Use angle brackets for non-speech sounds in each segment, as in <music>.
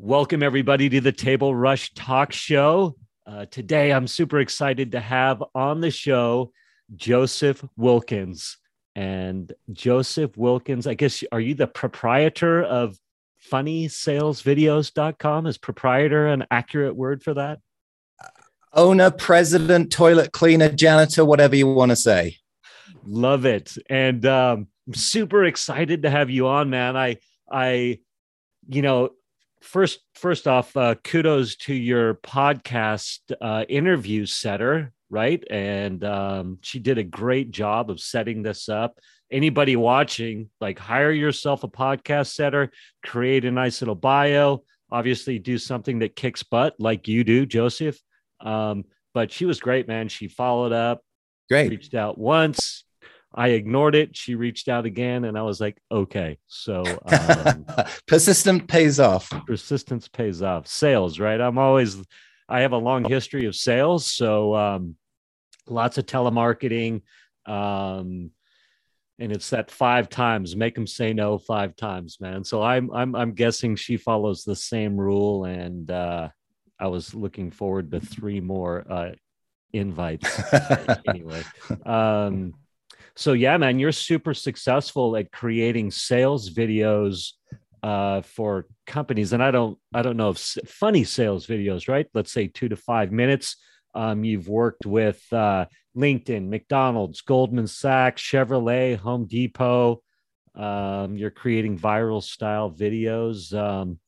Welcome, everybody, to the Table Rush Talk Show. Uh, today, I'm super excited to have on the show Joseph Wilkins. And Joseph Wilkins, I guess, are you the proprietor of funnysalesvideos.com? Is proprietor an accurate word for that? Owner, president, toilet cleaner, janitor, whatever you want to say. Love it. And um, I'm super excited to have you on, man. I, I, you know, first first off uh, kudos to your podcast uh, interview setter right? And um, she did a great job of setting this up. Anybody watching like hire yourself a podcast setter create a nice little bio obviously do something that kicks butt like you do joseph. Um, but she was great man. She followed up great. reached out once I ignored it. She reached out again, and I was like, okay. So um, <laughs> persistent pays off. Persistence pays off. Sales, right? I'm always, I have a long history of sales, so um, lots of telemarketing. Um, and it's that five times make them say no five times man so i'm i'm i'm guessing she follows the same rule and uh i was looking forward to three more uh invites <laughs> anyway um so yeah man you're super successful at creating sales videos uh, for companies. And i don't i don't know if funny sales videos right? Let's say two to five minutes. Um, you've worked with uh, linkedin mcdonald's goldman sachs chevrolet home depot. Um, you're creating viral style videos. Um,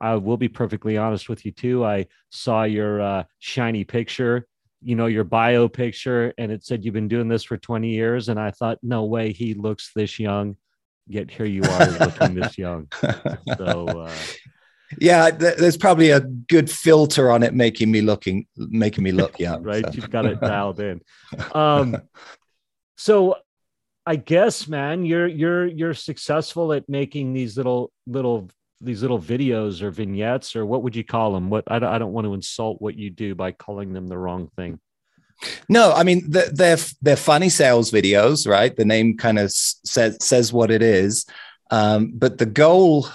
i will be perfectly honest with you too. I saw your uh, shiny picture you know your bio picture and it said you've been doing this for 20 years. And i thought no way he looks this young yet here you are <laughs> looking this young. So uh, yeah th- there's probably a good filter on it making me looking making me look young <laughs> right? so. you've got it dialed in. <laughs> Um so i guess man you're you're you're successful at making these little little these little videos or vignettes or what would you call them what i, I don't want to insult what you do by calling them the wrong thing no i mean they're they're funny sales videos right the name kind of says says what it is um, but the goal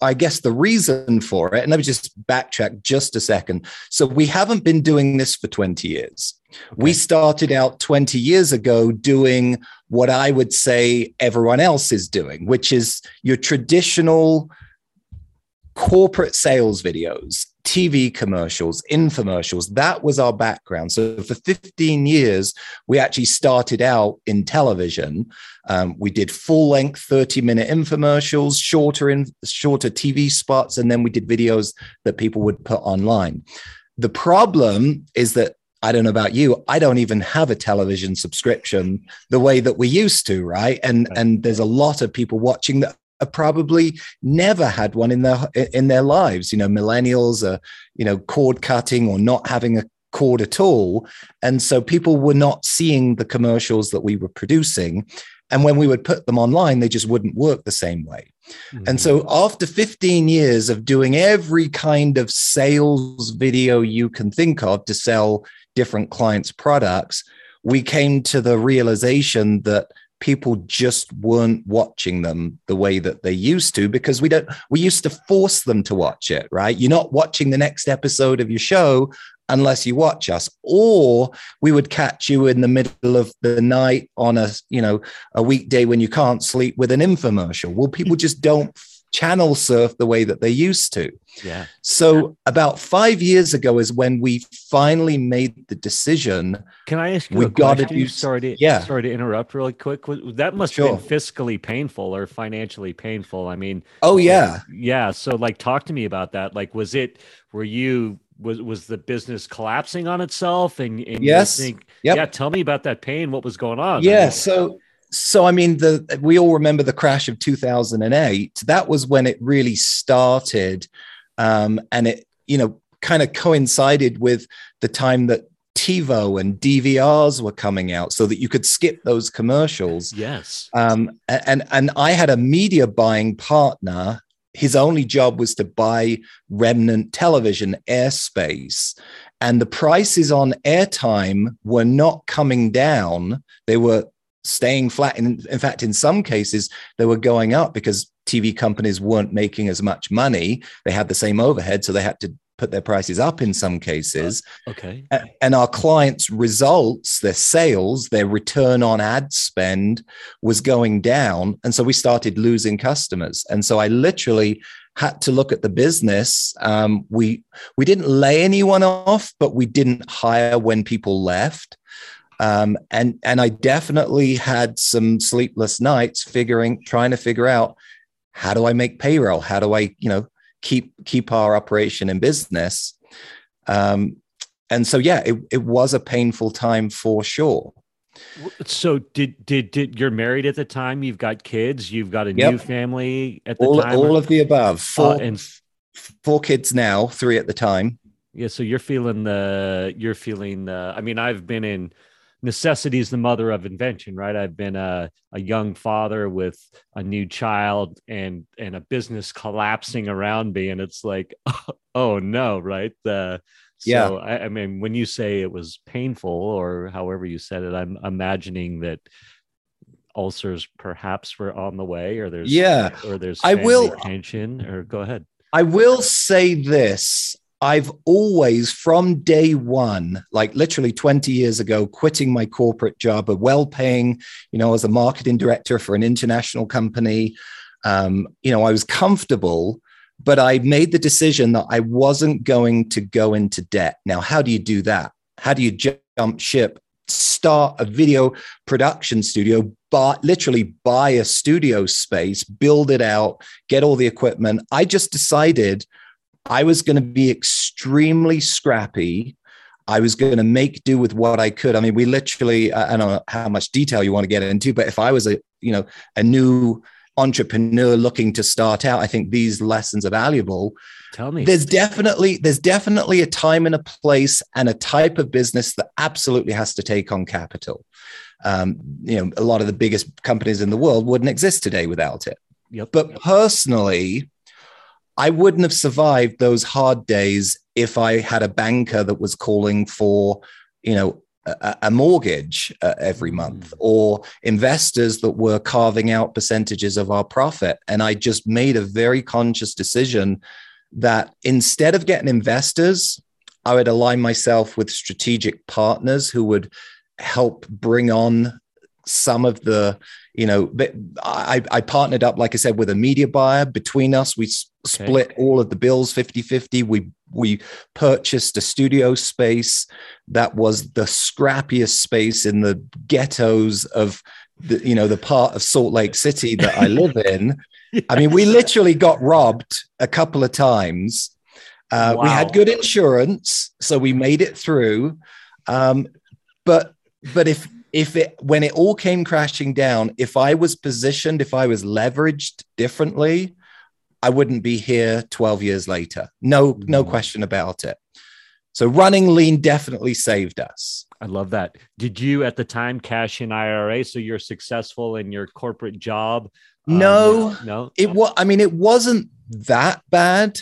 I guess the reason for it, and let me just backtrack just a second. So, we haven't been doing this for 20 years. Okay. We started out 20 years ago doing what I would say everyone else is doing, which is your traditional corporate sales videos, TV commercials, infomercials. That was our background. So for 15 years, we actually started out in television. Um, we did full length 30 minute infomercials, shorter in shorter TV spots, and then we did videos that people would put online. The problem is that I don't know about you. I don't even have a television subscription the way that we used to, right? And and there's a lot of people watching that probably never had one in their in their lives. You know, millennials are you know cord cutting or not having a cord at all, and so people were not seeing the commercials that we were producing. And when we would put them online, they just wouldn't work the same way. Mm-hmm. And so, after 15 years of doing every kind of sales video you can think of to sell different clients' products, we came to the realization that people just weren't watching them the way that they used to because we don't we used to force them to watch it right? You're not watching the next episode of your show unless you watch us. Or we would catch you in the middle of the night on a you know a weekday when you can't sleep with an infomercial. Well people <laughs> just don't channel surf the way that they used to. Yeah. So about five years ago is when we finally made the decision. Can I ask you we got to do sorry to yeah. sorry to interrupt really quick. That must sure. have been fiscally painful or financially painful. I mean Oh yeah. Yeah. So like talk to me about that. Like was it were you was was the business collapsing on itself and, and yes think, yep. yeah tell me about that pain what was going on yeah so so i mean the we all remember the crash of 2008 that was when it really started um, and it you know kind of coincided with the time that TiVo and DVRs were coming out so that you could skip those commercials. Yes. Um, and and I had a media buying partner. His only job was to buy remnant television airspace. And the prices on airtime were not coming down. They were staying flat. In, in fact, in some cases, they were going up because TV companies weren't making as much money. They had the same overhead, so they had to put their prices up in some cases. Okay. And our clients' results, their sales, their return on ad spend was going down. And so we started losing customers. And so I literally had to look at the business. Um, we we didn't lay anyone off, but we didn't hire when people left. Um, and and I definitely had some sleepless nights figuring, trying to figure out how do I make payroll? How do I, you know, keep keep our operation in business? Um, and so, yeah, it, it was a painful time for sure. So did did did you're married at the time? You've got kids. You've got a Yep. new family at the All, time. all of the above. Four, Uh, and four kids now, three at the time. yeah, so you're feeling the you're feeling the. I mean, I've been in necessity is the mother of invention, right? I've been a a young father with a new child and and a business collapsing around me, and it's like, <laughs> oh no, right? The so Yeah. I, I mean, when you say it was painful, or however you said it, I'm imagining that ulcers perhaps were on the way, or there's Yeah. or there's I will- tension, or go ahead. I will say this. I've always, from day one, like literally 20 years ago, quitting my corporate job, a well paying, you know, as a marketing director for an international company. Um, you know, I was comfortable, but I made the decision that I wasn't going to go into debt. Now, how do you do that? How do you jump ship, start a video production studio, but literally buy a studio space, build it out, get all the equipment? I just decided I was going to be extremely scrappy. I was going to make do with what I could. I mean, we literally, I don't know how much detail you want to get into, but if I was a, you know, a new entrepreneur looking to start out, I think these lessons are valuable. Tell me. There's definitely, there's definitely a time and a place and a type of business that absolutely has to take on capital. Um, you know, a lot of the biggest companies in the world wouldn't exist today without it. Yep. But personally, I wouldn't have survived those hard days if I had a banker that was calling for, you know, a, a mortgage uh, every month or investors that were carving out percentages of our profit. And I just made a very conscious decision that instead of getting investors, I would align myself with strategic partners who would help bring on some of the you know I, I partnered up like i said with a media buyer between us. We s- Okay. split all of the bills 50 50 we we purchased a studio space that was the scrappiest space in the ghettos of the you know the part of salt lake city that i live <laughs> in. I mean we literally got robbed a couple of times. Uh, we had good insurance so we made it through. Um, but but if if it when it all came crashing down if i was positioned if i was leveraged differently i wouldn't be here 12 years later no no Mhm. question about it so running lean definitely saved us I love that. Did you at the time cash in IRA so you're successful in your corporate job? Um, No. no. it was i mean it wasn't that bad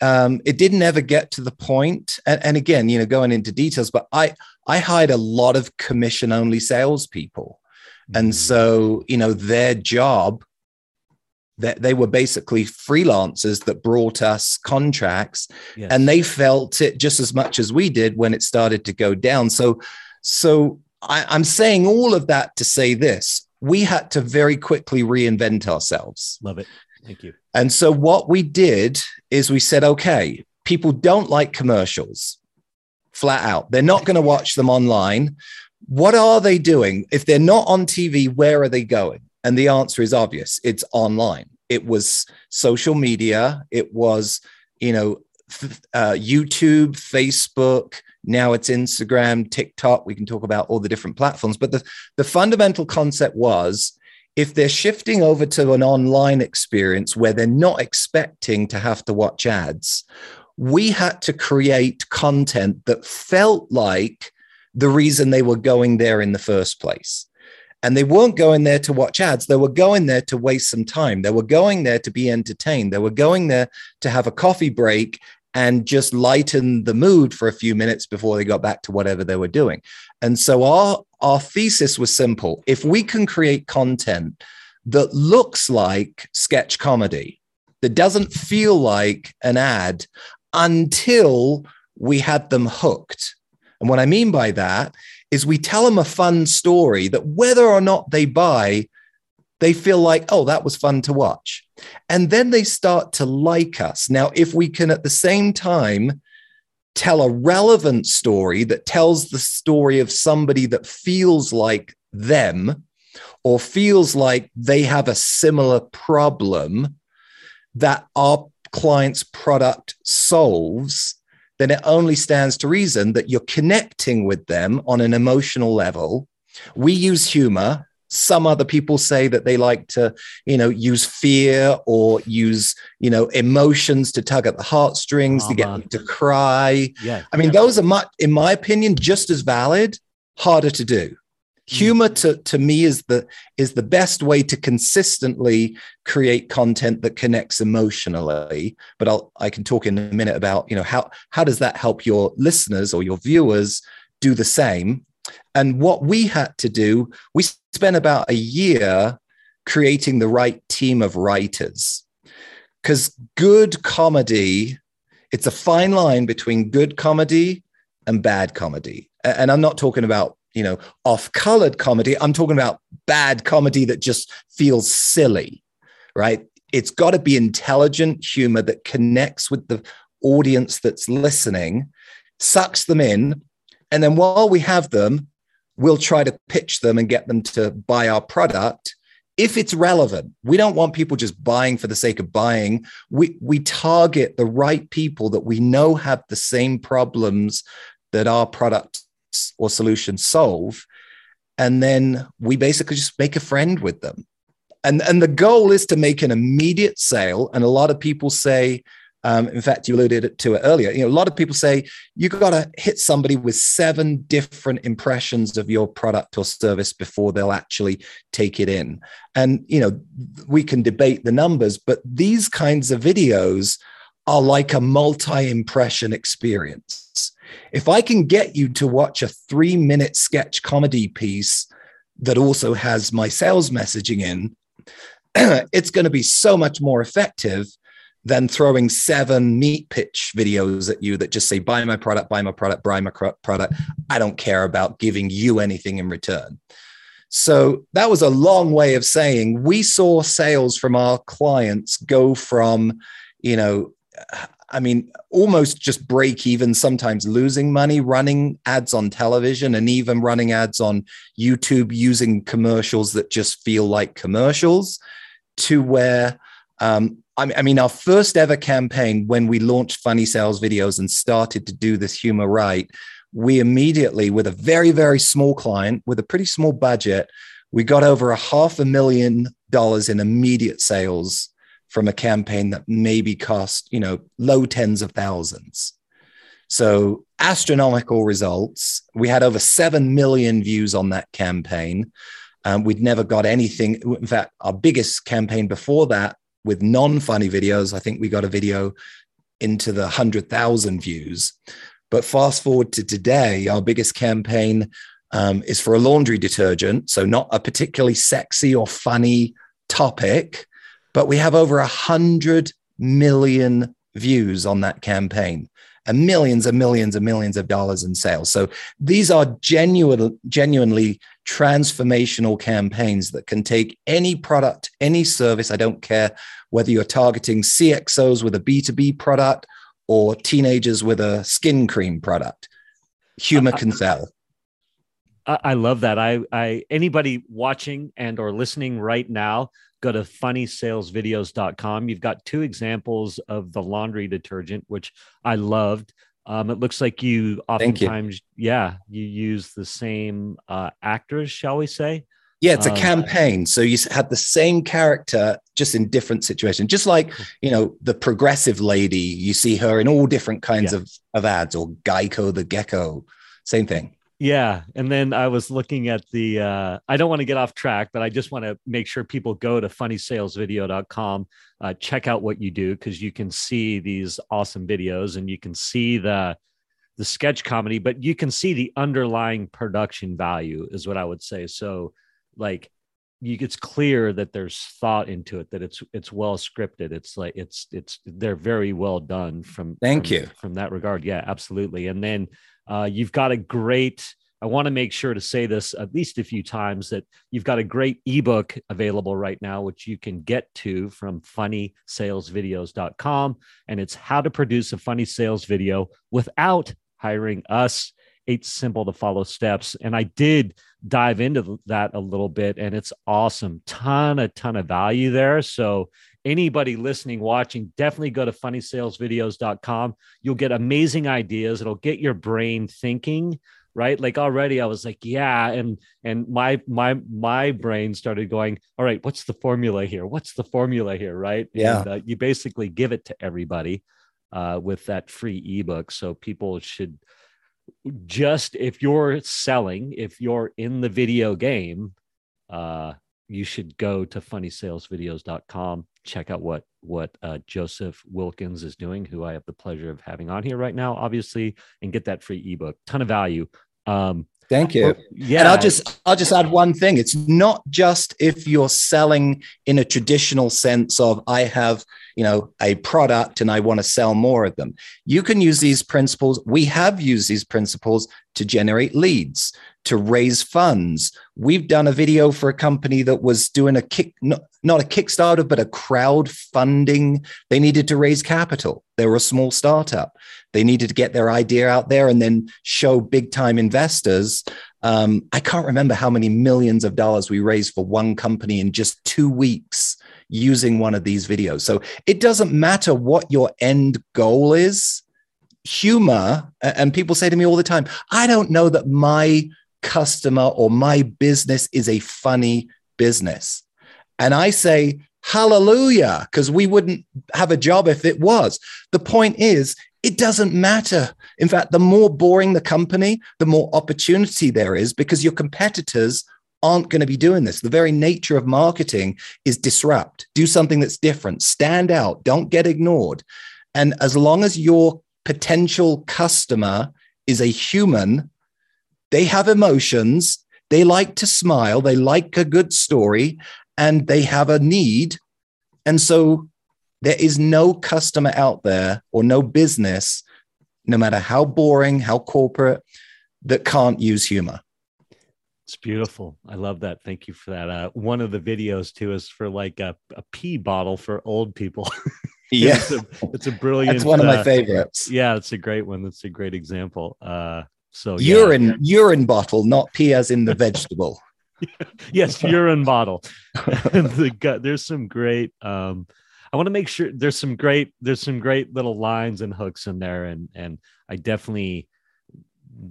um, it didn't ever get to the point and, and again you know going into details but i i hired a lot of commission only salespeople And Mm. so, you know, their job, that they were basically freelancers that brought us contracts Yes. and they felt it just as much as we did when it started to go down. So, so I, I'm saying all of that to say this: we had to very quickly reinvent ourselves. love it. Thank you. And so what we did is we said, okay, people don't like commercials flat out. They're not going to watch them online. What are they doing? If they're not on TV, where are they going? And the answer is obvious. It's online. It was social media. It was, you know, uh, YouTube, Facebook. Now it's Instagram, TikTok. We can talk about all the different platforms. But the, the fundamental concept was if they're shifting over to an online experience where they're not expecting to have to watch ads, we had to create content that felt like the reason they were going there in the first place. And they weren't going there to watch ads. They were going there to waste some time. They were going there to be entertained. They were going there to have a coffee break and just lighten the mood for a few minutes before they got back to whatever they were doing. And so our, our thesis was simple. If we can create content that looks like sketch comedy, that doesn't feel like an ad until we had them hooked. And what I mean by that is we tell them a fun story that whether or not they buy, they feel like, oh, that was fun to watch. And then they start to like us. Now, if we can at the same time tell a relevant story that tells the story of somebody that feels like them or feels like they have a similar problem that our client's product solves, then it only stands to reason that you're connecting with them on an emotional level. We use humor. Some other people say that they like to, you know, use fear or use, you know, emotions to tug at the heartstrings to get them to cry. Yeah. I mean, yeah. those are, much, in my opinion, just as valid, harder to do humor to, to me is the is the best way to consistently create content that connects emotionally. But i'll i can talk in a minute about you know how how does that help your listeners or your viewers do the same? And what we had to do we spent about a year creating the right team of writers. Because good comedy it's a fine line between good comedy and bad comedy. And i'm not talking about you know, off colored comedy. I'm talking about bad comedy that just feels silly, right? It's got to be intelligent humor that connects with the audience that's listening, sucks them in. And then while we have them, we'll try to pitch them and get them to buy our product if it's relevant we don't want people just buying for the sake of buying we we target the right people that we know have the same problems that our product or solution solve and then we basically just make a friend with them. And and the goal is to make an immediate sale and a lot of people say um, in fact you alluded to it earlier you know a lot of people say you've got to hit somebody with seven different impressions of your product or service before they'll actually take it in. And you know we can debate the numbers but these kinds of videos are like a multi impression experience if I can get you to watch a three minute sketch comedy piece that also has my sales messaging in, <clears throat> it's going to be so much more effective than throwing seven meat pitch videos at you that just say, buy my product, buy my product, buy my product. I don't care about giving you anything in return. So that was a long way of saying we saw sales from our clients go from, you know, I mean, almost just break even, sometimes losing money running ads on television and even running ads on YouTube using commercials that just feel like commercials to where, um, I mean, our first ever campaign when we launched Funny Sales videos and started to do this humor right, we immediately, with a very, very small client with a pretty small budget, we got over a half a million dollars in immediate sales from a campaign that maybe cost, you know, low tens of thousands. So astronomical results. We had over 7 million views on that campaign. Um, we'd never got anything. In fact, our biggest campaign before that with non funny videos, I think we got a video into the 100,000 views. But fast forward to today, our biggest campaign um, is for a laundry detergent. So, not a particularly sexy or funny topic, but we have over a hundred million views on that campaign and millions and millions and millions of dollars in sales. So these are genuine, genuinely transformational campaigns that can take any product, any service. I don't care whether you're targeting CXOs with a B2B product or teenagers with a skin cream product. Humor can sell. I love that. I, I, anybody watching and or listening right now, go to funnysalesvideos.com. You've got two examples of the laundry detergent, which I loved. Um, it looks like you oftentimes, you. yeah, you use the same uh, actors, shall we say? Yeah, it's a um, campaign. So you had the same character, just in different situations. Just like you know the progressive lady, you see her in all different kinds yeah. of of ads, or Geico the gecko, same thing. Yeah. And then I was looking at the, uh, I don't want to get off track, but I just want to make sure people go to funnysalesvideo.com, uh, check out what you do, because you can see these awesome videos and you can see the, the sketch comedy, but you can see the underlying production value is what I would say. So like you, it's clear that there's thought into it that it's it's well scripted it's like it's it's they're very well done from thank from, you from that regard yeah absolutely and then uh, you've got a great i want to make sure to say this at least a few times that you've got a great ebook available right now which you can get to from funnysalesvideos.com and it's how to produce a funny sales video without hiring us. Eight simple to follow steps and i did dive into that a little bit and it's awesome. Ton a ton of value there so anybody listening watching definitely go to funnysalesvideos.com you'll get amazing ideas. It'll get your brain thinking right? Like already i was like yeah and and my my my brain started going all right what's the formula here? What's the formula here right? Yeah. And, uh, you basically give it to everybody uh, with that free ebook. So people should just if you're selling, if you're in the video game, uh, you should go to funnysalesvideos.com, check out what what uh, Joseph Wilkins is doing, who I have the pleasure of having on here right now, obviously, and get that free ebook. Ton of value. Um, Thank you. Yeah. And I'll just I'll just add one thing. It's not just if you're selling in a traditional sense of I have, you know, a product and I want to sell more of them. You can use these principles. We have used these principles to generate leads, to raise funds. We've done a video for a company that was doing a kick, not, not a Kickstarter, but a crowdfunding. They needed to raise capital. They were a small startup. They needed to get their idea out there and then show big time investors. Um, I can't remember how many millions of dollars we raised for one company in just two weeks using one of these videos. So it doesn't matter what your end goal is humor and people say to me all the time i don't know that my customer or my business is a funny business. And i say hallelujah because we wouldn't have a job if it was. The point is it doesn't matter. In fact the more boring the company the more opportunity there is because your competitors aren't going to be doing this. The very nature of marketing is disrupt. Do something that's different. Stand out. Don't get ignored. And as long as you're potential customer is a human, they have emotions, they like to smile, they like a good story, and they have a need. And so there is no customer out there or no business, no matter how boring, how corporate, that can't use humor. It's beautiful. I love that. Thank you for that. Uh, one of the videos too is for like a, a pee bottle for old people. <laughs> Yeah, it's, a, it's a brilliant. That's one of my uh, favorites. Yeah, it's a great one. That's a great example. Uh, so urine, yeah. urine bottle, not pee as in the vegetable. <laughs> <laughs> yes, urine bottle. <laughs> the gut. There's some great. Um, I want to make sure there's some great there's some great little lines and hooks in there, and and I definitely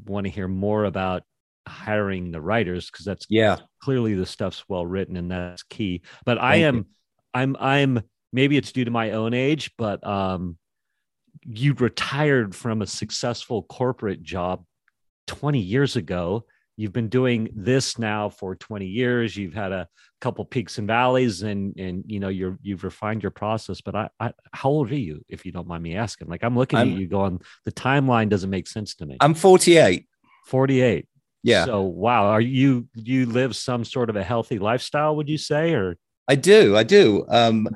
want to hear more about hiring the writers because that's yeah clearly the stuff's well written and that's key. But Thank I am you. I'm I'm maybe it's due to my own age, but um, you retired from a successful corporate job 20 years ago. You've been doing this now for 20 years. You've had a couple peaks and valleys, and and you know you're you've refined your process. But I, I how old are you, if you don't mind me asking? Like I'm looking I'm, at you, going, the timeline doesn't make sense to me. I'm 48. 48. Yeah. So wow, are you you live some sort of a healthy lifestyle? Would you say, or I do, I do. Um,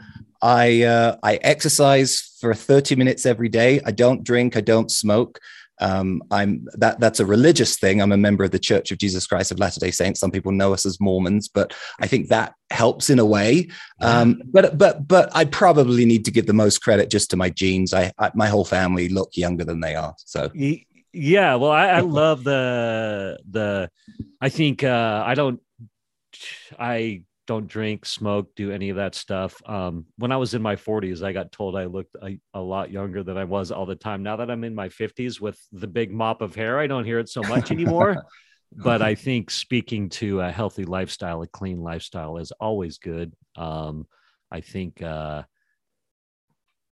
I uh, I exercise for 30 minutes every day. I don't drink. I don't smoke. Um, I'm that that's a religious thing. I'm a member of the Church of Jesus Christ of Latter Day Saints. Some people know us as Mormons, but I think that helps in a way. Um, but but but I probably need to give the most credit just to my genes. I, I my whole family look younger than they are. So yeah, well, I, I love the the. I think uh, I don't. I don't drink, smoke, do any of that stuff. Um, when I was in my 40s, I got told I looked a, a, lot younger than I was all the time. Now that I'm in my 50s with the big mop of hair, I don't hear it so much anymore. <laughs> but I think speaking to a healthy lifestyle, a clean lifestyle is always good. Um, I think uh,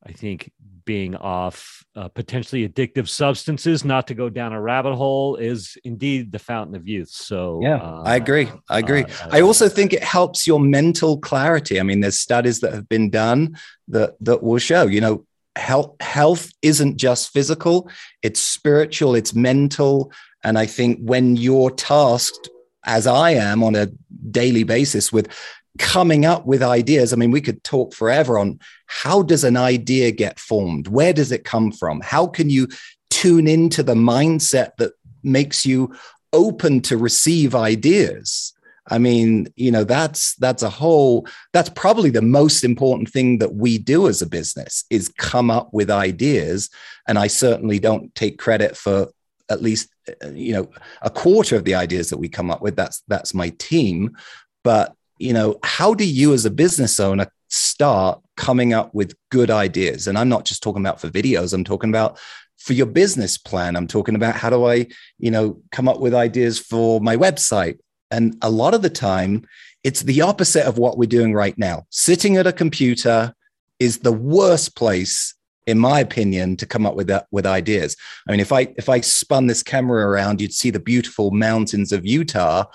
I think being off uh, potentially addictive substances, not to go down a rabbit hole, is indeed the fountain of youth. So, yeah, uh, I agree. I agree. Uh, I also think it helps your mental clarity. I mean, there's studies that have been done that that will show, you know, health health isn't just physical; it's spiritual, it's mental. And I think when you're tasked, as I am on a daily basis, with coming up with ideas. I mean, we could talk forever on how does an idea get formed? Where does it come from? How can you tune into the mindset that makes you open to receive ideas? I mean, you know, that's that's a whole that's probably the most important thing that we do as a business is come up with ideas. And I certainly don't take credit for at least uh, you know a quarter of the ideas that we come up with. That's that's my team. But you know, how do you as a business owner start coming up with good ideas? And I'm not just talking about for videos, I'm talking about for your business plan. I'm talking about how do I, you know, come up with ideas for my website and a lot of the time, it's the opposite of what we're doing right now. Sitting at a computer is the worst place, in my opinion, to come up with that, with ideas. I mean, if I if I spun this camera around, you'd see the beautiful mountains of Utah.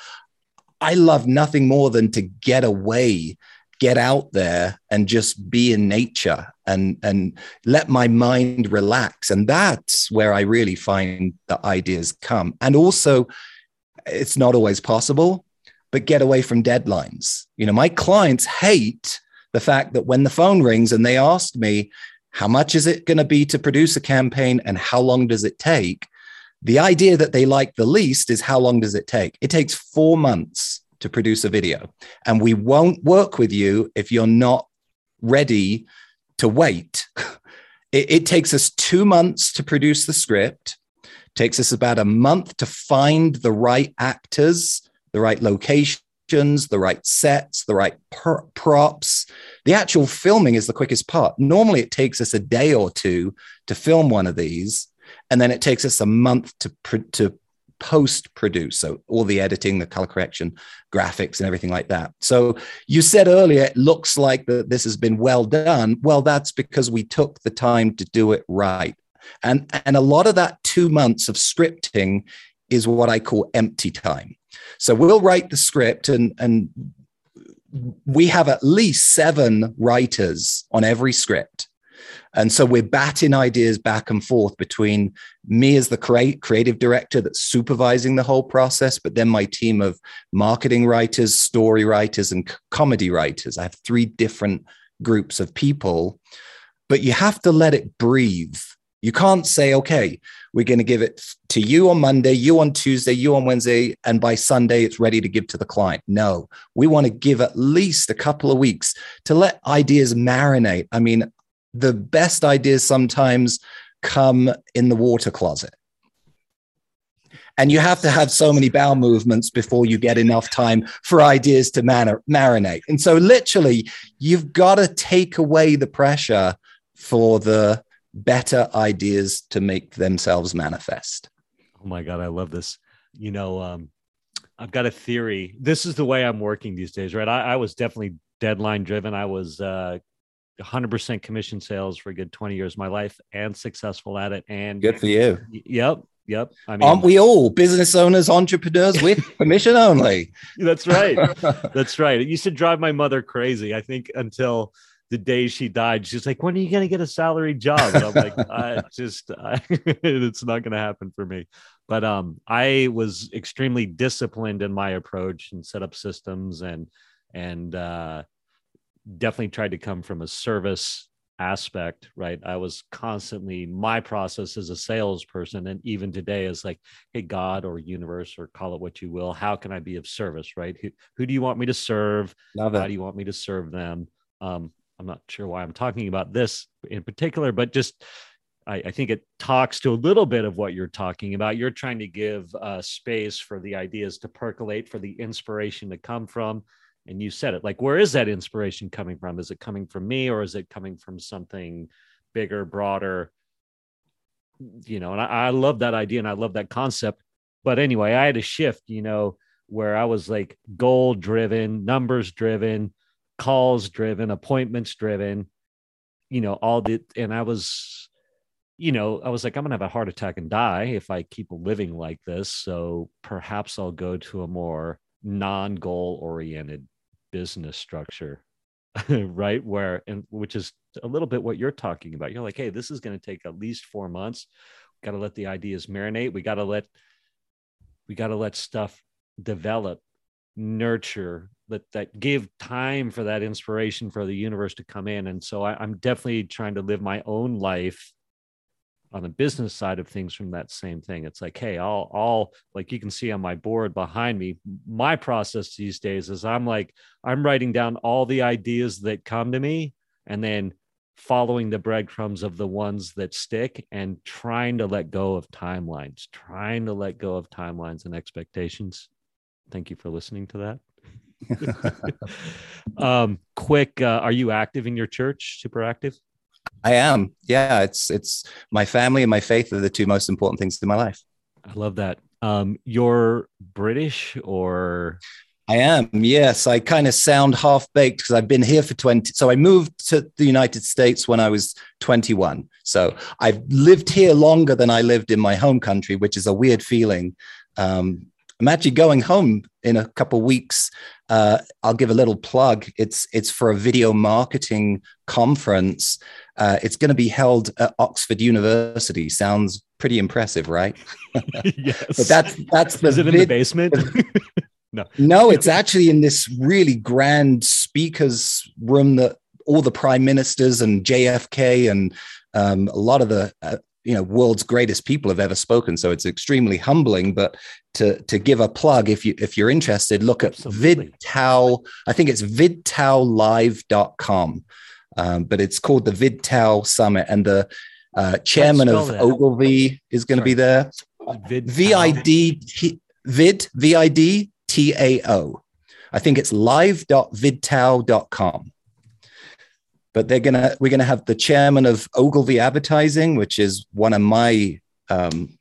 I love nothing more than to get away, get out there, and just be in nature and and let my mind relax. And that's where I really find the ideas come. And also it's not always possible, but get away from deadlines. You know, my clients hate the fact that when the phone rings and they ask me, how much is it going to be to produce a campaign and how long does it take? The idea that they like the least is how long does it take? It takes four months to produce a video. And we won't work with you if you're not ready to wait. <laughs> it, it takes us two months to produce the script takes us about a month to find the right actors, the right locations, the right sets, the right per- props. The actual filming is the quickest part. Normally, it takes us a day or two to film one of these, and then it takes us a month to pr- to post produce. So all the editing, the color correction, graphics, and everything like that. So you said earlier, it looks like that this has been well done. Well, that's because we took the time to do it right. And, and a lot of that two months of scripting is what I call empty time. So we'll write the script and, and we have at least seven writers on every script. And so we're batting ideas back and forth between me as the creative director that's supervising the whole process, but then my team of marketing writers, story writers, and comedy writers. I have three different groups of people, but you have to let it breathe you can't say, okay, we're going to give it to you on Monday, you on Tuesday, you on Wednesday, and by Sunday it's ready to give to the client. No, we want to give at least a couple of weeks to let ideas marinate. I mean, the best ideas sometimes come in the water closet. And you have to have so many bowel movements before you get enough time for ideas to mar- marinate. And so, literally, you've got to take away the pressure for the better ideas to make themselves manifest. Oh my God, I love this. You know, um, I've got a theory. This is the way I'm working these days, right? I, I was definitely deadline driven. I was uh, 100% commission sales for a good 20 years of my life and successful at it. And good for you. Yep. Yep. I mean, aren't we all business owners, entrepreneurs with <laughs> commission only? That's right. <laughs> That's right. It used to drive my mother crazy. I think until the day she died, she's like, "When are you going to get a salary job?" And I'm like, <laughs> "I just, I, it's not going to happen for me." But um, I was extremely disciplined in my approach and set up systems and and uh, definitely tried to come from a service aspect right i was constantly my process as a salesperson and even today is like hey god or universe or call it what you will how can i be of service right who, who do you want me to serve Love it. how do you want me to serve them um, I'm not sure why I'm talking about this in particular, but just I, I, think it talks to a little bit of what you're talking about. You're trying to give uh, space for the ideas to percolate, for the inspiration to come from. And you said it like, where is that inspiration coming from? Is it coming from me or is it coming from something bigger, broader? You know, and I, I love that idea and I love that concept. But anyway, I had a shift, you know, where I was like goal driven, numbers driven calls driven, appointments driven, you know, all the, and I was, you know, I was like, I'm to have a heart attack and die if I keep living like this. So perhaps I'll go to a more non goal oriented business structure. <laughs> right where and which is a little bit what you're talking about. You're like hey this is going to take at least four months. Got to let the ideas marinate. We got to let we got to let stuff develop nurture that that give time for that inspiration for the universe to come in. And so I, i'm definitely trying to live my own life on the business side of things from that same thing it's like hey i'll all like you can see on my board behind me my process these days is i'm like i'm writing down all the ideas that come to me and then following the breadcrumbs of the ones that stick and trying to let go of timelines trying to let go of timelines and expectations thank you for listening to that <laughs> <laughs> um, quick, uh, are you active in your church? Super active? I am. Yeah, it's it's my family and my faith are the two most important things in my life. I love that. Um, you're British or I am. Yes, I kind of sound half baked because I've been here for 20. So I moved to the United States when I was 21. So I've lived here longer than I lived in my home country, which is a weird feeling. Um, I'm actually going home in a couple weeks. Uh, I'll give a little plug. It's it's for a video marketing conference. Uh, it's going to be held at Oxford University. Sounds pretty impressive, right? <laughs> yes. but that's that's the Is it vid- in the basement? <laughs> no, no, it's actually in this really grand speakers room that all the prime ministers and JFK and um, a lot of the uh, you know world's greatest people have ever spoken so it's extremely humbling but to to give a plug if you if you're interested look at Absolutely. VidTao i think it's vidtaolive.com um, but it's called the VidTao summit and the uh, chairman of that. ogilvy is going to be there vid vid vid vid t a o i think it's live.vidtao.com but they're gonna we're gonna have the chairman of Ogilvy Advertising, which is one of my um,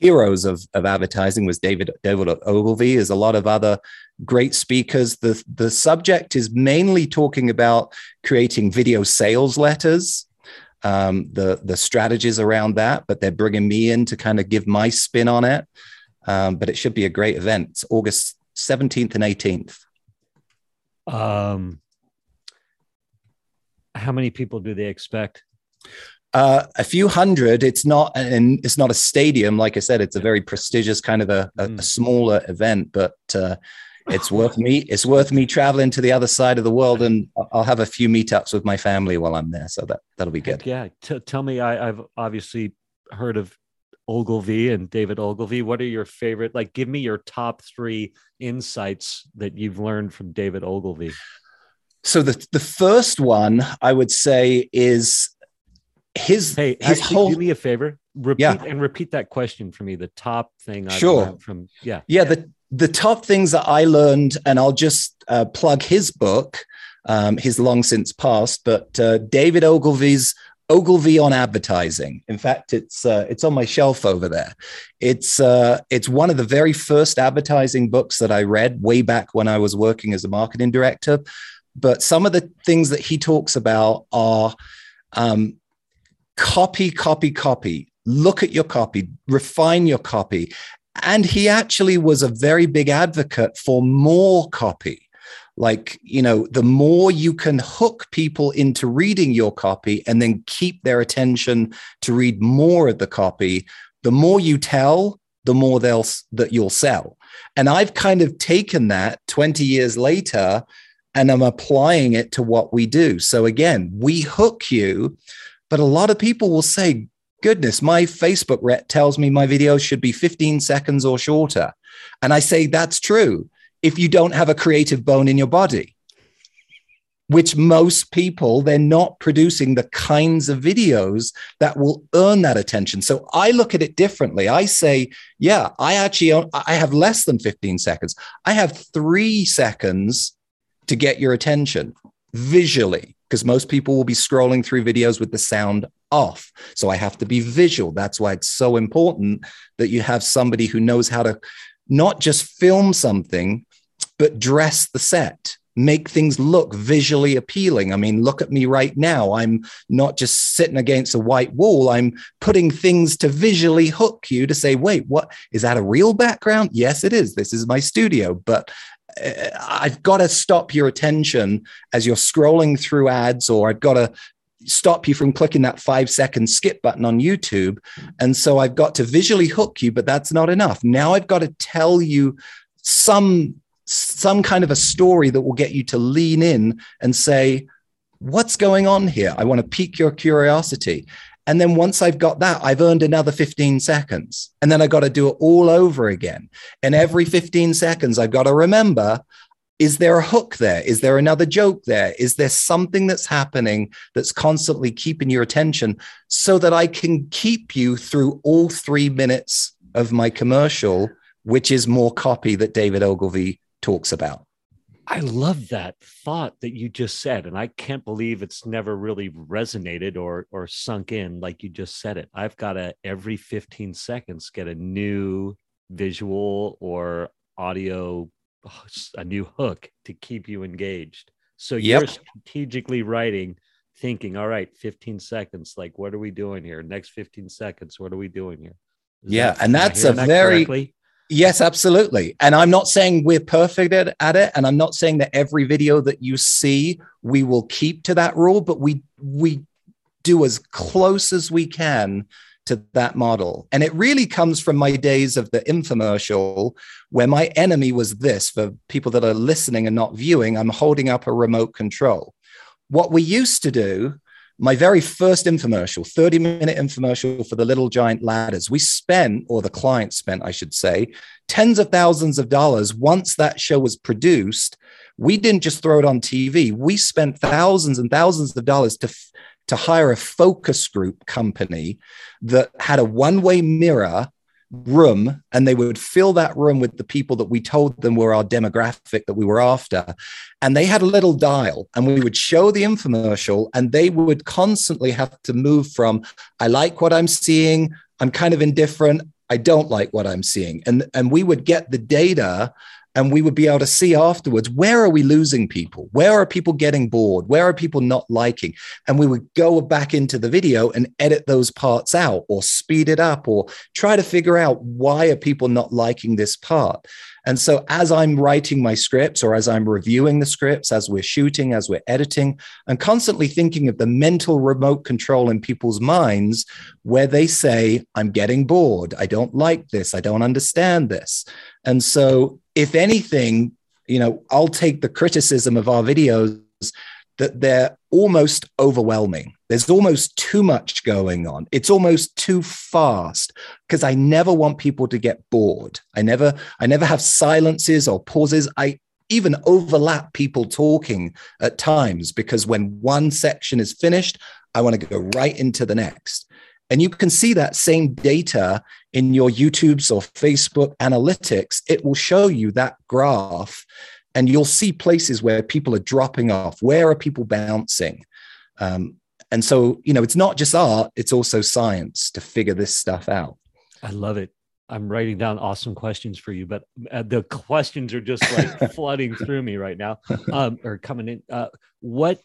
heroes of, of advertising was David David Ogilvy. There's a lot of other great speakers. The the subject is mainly talking about creating video sales letters. Um, the the strategies around that, but they're bringing me in to kind of give my spin on it. Um, but it should be a great event. It's August 17th and 18th. Um, how many people do they expect? Uh, a few hundred. It's not, and it's not a stadium. Like I said, it's a very prestigious kind of a, a, a mm. smaller event, but uh, it's worth me. It's worth me traveling to the other side of the world, and I'll have a few meetups with my family while I'm there. So that that'll be good. Yeah. T- tell me, I, I've obviously heard of Ogilvy and David Ogilvy. What are your favorite? Like, give me your top three insights that you've learned from David Ogilvy. So the the first one I would say is his hey his actually, whole, do me a favor repeat yeah. and repeat that question for me the top thing I've sure from yeah yeah the the top things that I learned and I'll just uh, plug his book um, his long since passed but uh, David Ogilvy's Ogilvy on advertising. In fact, it's uh, it's on my shelf over there. It's uh, it's one of the very first advertising books that I read way back when I was working as a marketing director but some of the things that he talks about are um, copy, copy, copy. Look at your copy, refine your copy. And he actually was a very big advocate for more copy. Like, you know, the more you can hook people into reading your copy and then keep their attention to read more of the copy, the more you tell, the more they'll that you'll sell. And I've kind of taken that 20 years later and I'm applying it to what we do. So again, we hook you, but a lot of people will say, goodness, my Facebook rep tells me my videos should be 15 seconds or shorter. And I say, that's true if you don't have a creative bone in your body, which most people, they're not producing the kinds of videos that will earn that attention. So I look at it differently. I say, yeah, I actually, I have less than 15 seconds. I have three seconds to get your attention visually because most people will be scrolling through videos with the sound off. So I have to be visual. That's why it's so important that you have somebody who knows how to not just film something, but dress the set, make things look visually appealing. I mean, look at me right now. I'm not just sitting against a white wall, I'm putting things to visually hook you to say, wait, what is that a real background? Yes, it is. This is my studio. But I've got to stop your attention as you're scrolling through ads, or I've got to stop you from clicking that five second skip button on YouTube. And so I've got to visually hook you, but that's not enough. Now I've got to tell you some some kind of a story that will get you to lean in and say, What's going on here? I want to pique your curiosity. And then once I've got that, I've earned another 15 seconds. And then I got to do it all over again. And every 15 seconds, I've got to remember is there a hook there? Is there another joke there? Is there something that's happening that's constantly keeping your attention so that I can keep you through all three minutes of my commercial, which is more copy that David Ogilvy talks about? I love that thought that you just said, and I can't believe it's never really resonated or or sunk in like you just said it. I've got to every 15 seconds get a new visual or audio, a new hook to keep you engaged. So yep. you're strategically writing, thinking, all right, 15 seconds, like what are we doing here? Next 15 seconds, what are we doing here? Is yeah, that, and that's a that very correctly? Yes, absolutely. And I'm not saying we're perfect at, at, it. And I'm not saying that every video that you see, we will keep to that rule, but we we do as close as we can to that model. And it really comes from my days of the infomercial, where my enemy was this for people that are listening and not viewing, I'm holding up a remote control. What we used to do my very first infomercial, 30 minute infomercial for the Little Giant Ladders, we spent, or the client spent, I should say, tens of thousands of dollars once that show was produced. We didn't just throw it on TV, we spent thousands and thousands of dollars to, to hire a focus group company that had a one way mirror room and they would fill that room with the people that we told them were our demographic that we were after. And they had a little dial and we would show the infomercial and they would constantly have to move from i like what i'm seeing. I'm kind of indifferent. I don't like what i'm seeing. And and we would get the data and we would be able to see afterwards where are we losing people? Where are people getting bored? Where are people not liking? And we would go back into the video and edit those parts out or speed it up or try to figure out why are people not liking this part and so as i'm writing my scripts or as i'm reviewing the scripts as we're shooting as we're editing i'm constantly thinking of the mental remote control in people's minds where they say i'm getting bored. I don't like this. I don't understand this. And so if anything, you know, I'll take the criticism of our videos that they're almost overwhelming. There's almost too much going on. It's almost too fast because I never want people to get bored. I never I never have silences or pauses. I even overlap people talking at times because when one section is finished, I want to go right into the next. And you can see that same data in your YouTube's or Facebook analytics. It will show you that graph, and you'll see places where people are dropping off. Where are people bouncing? Um, and so, you know, it's not just art, it's also science to figure this stuff out. I love it. I'm writing down awesome questions for you, but uh, the questions are just like <laughs> flooding through me right now, um, or coming in. Uh, what?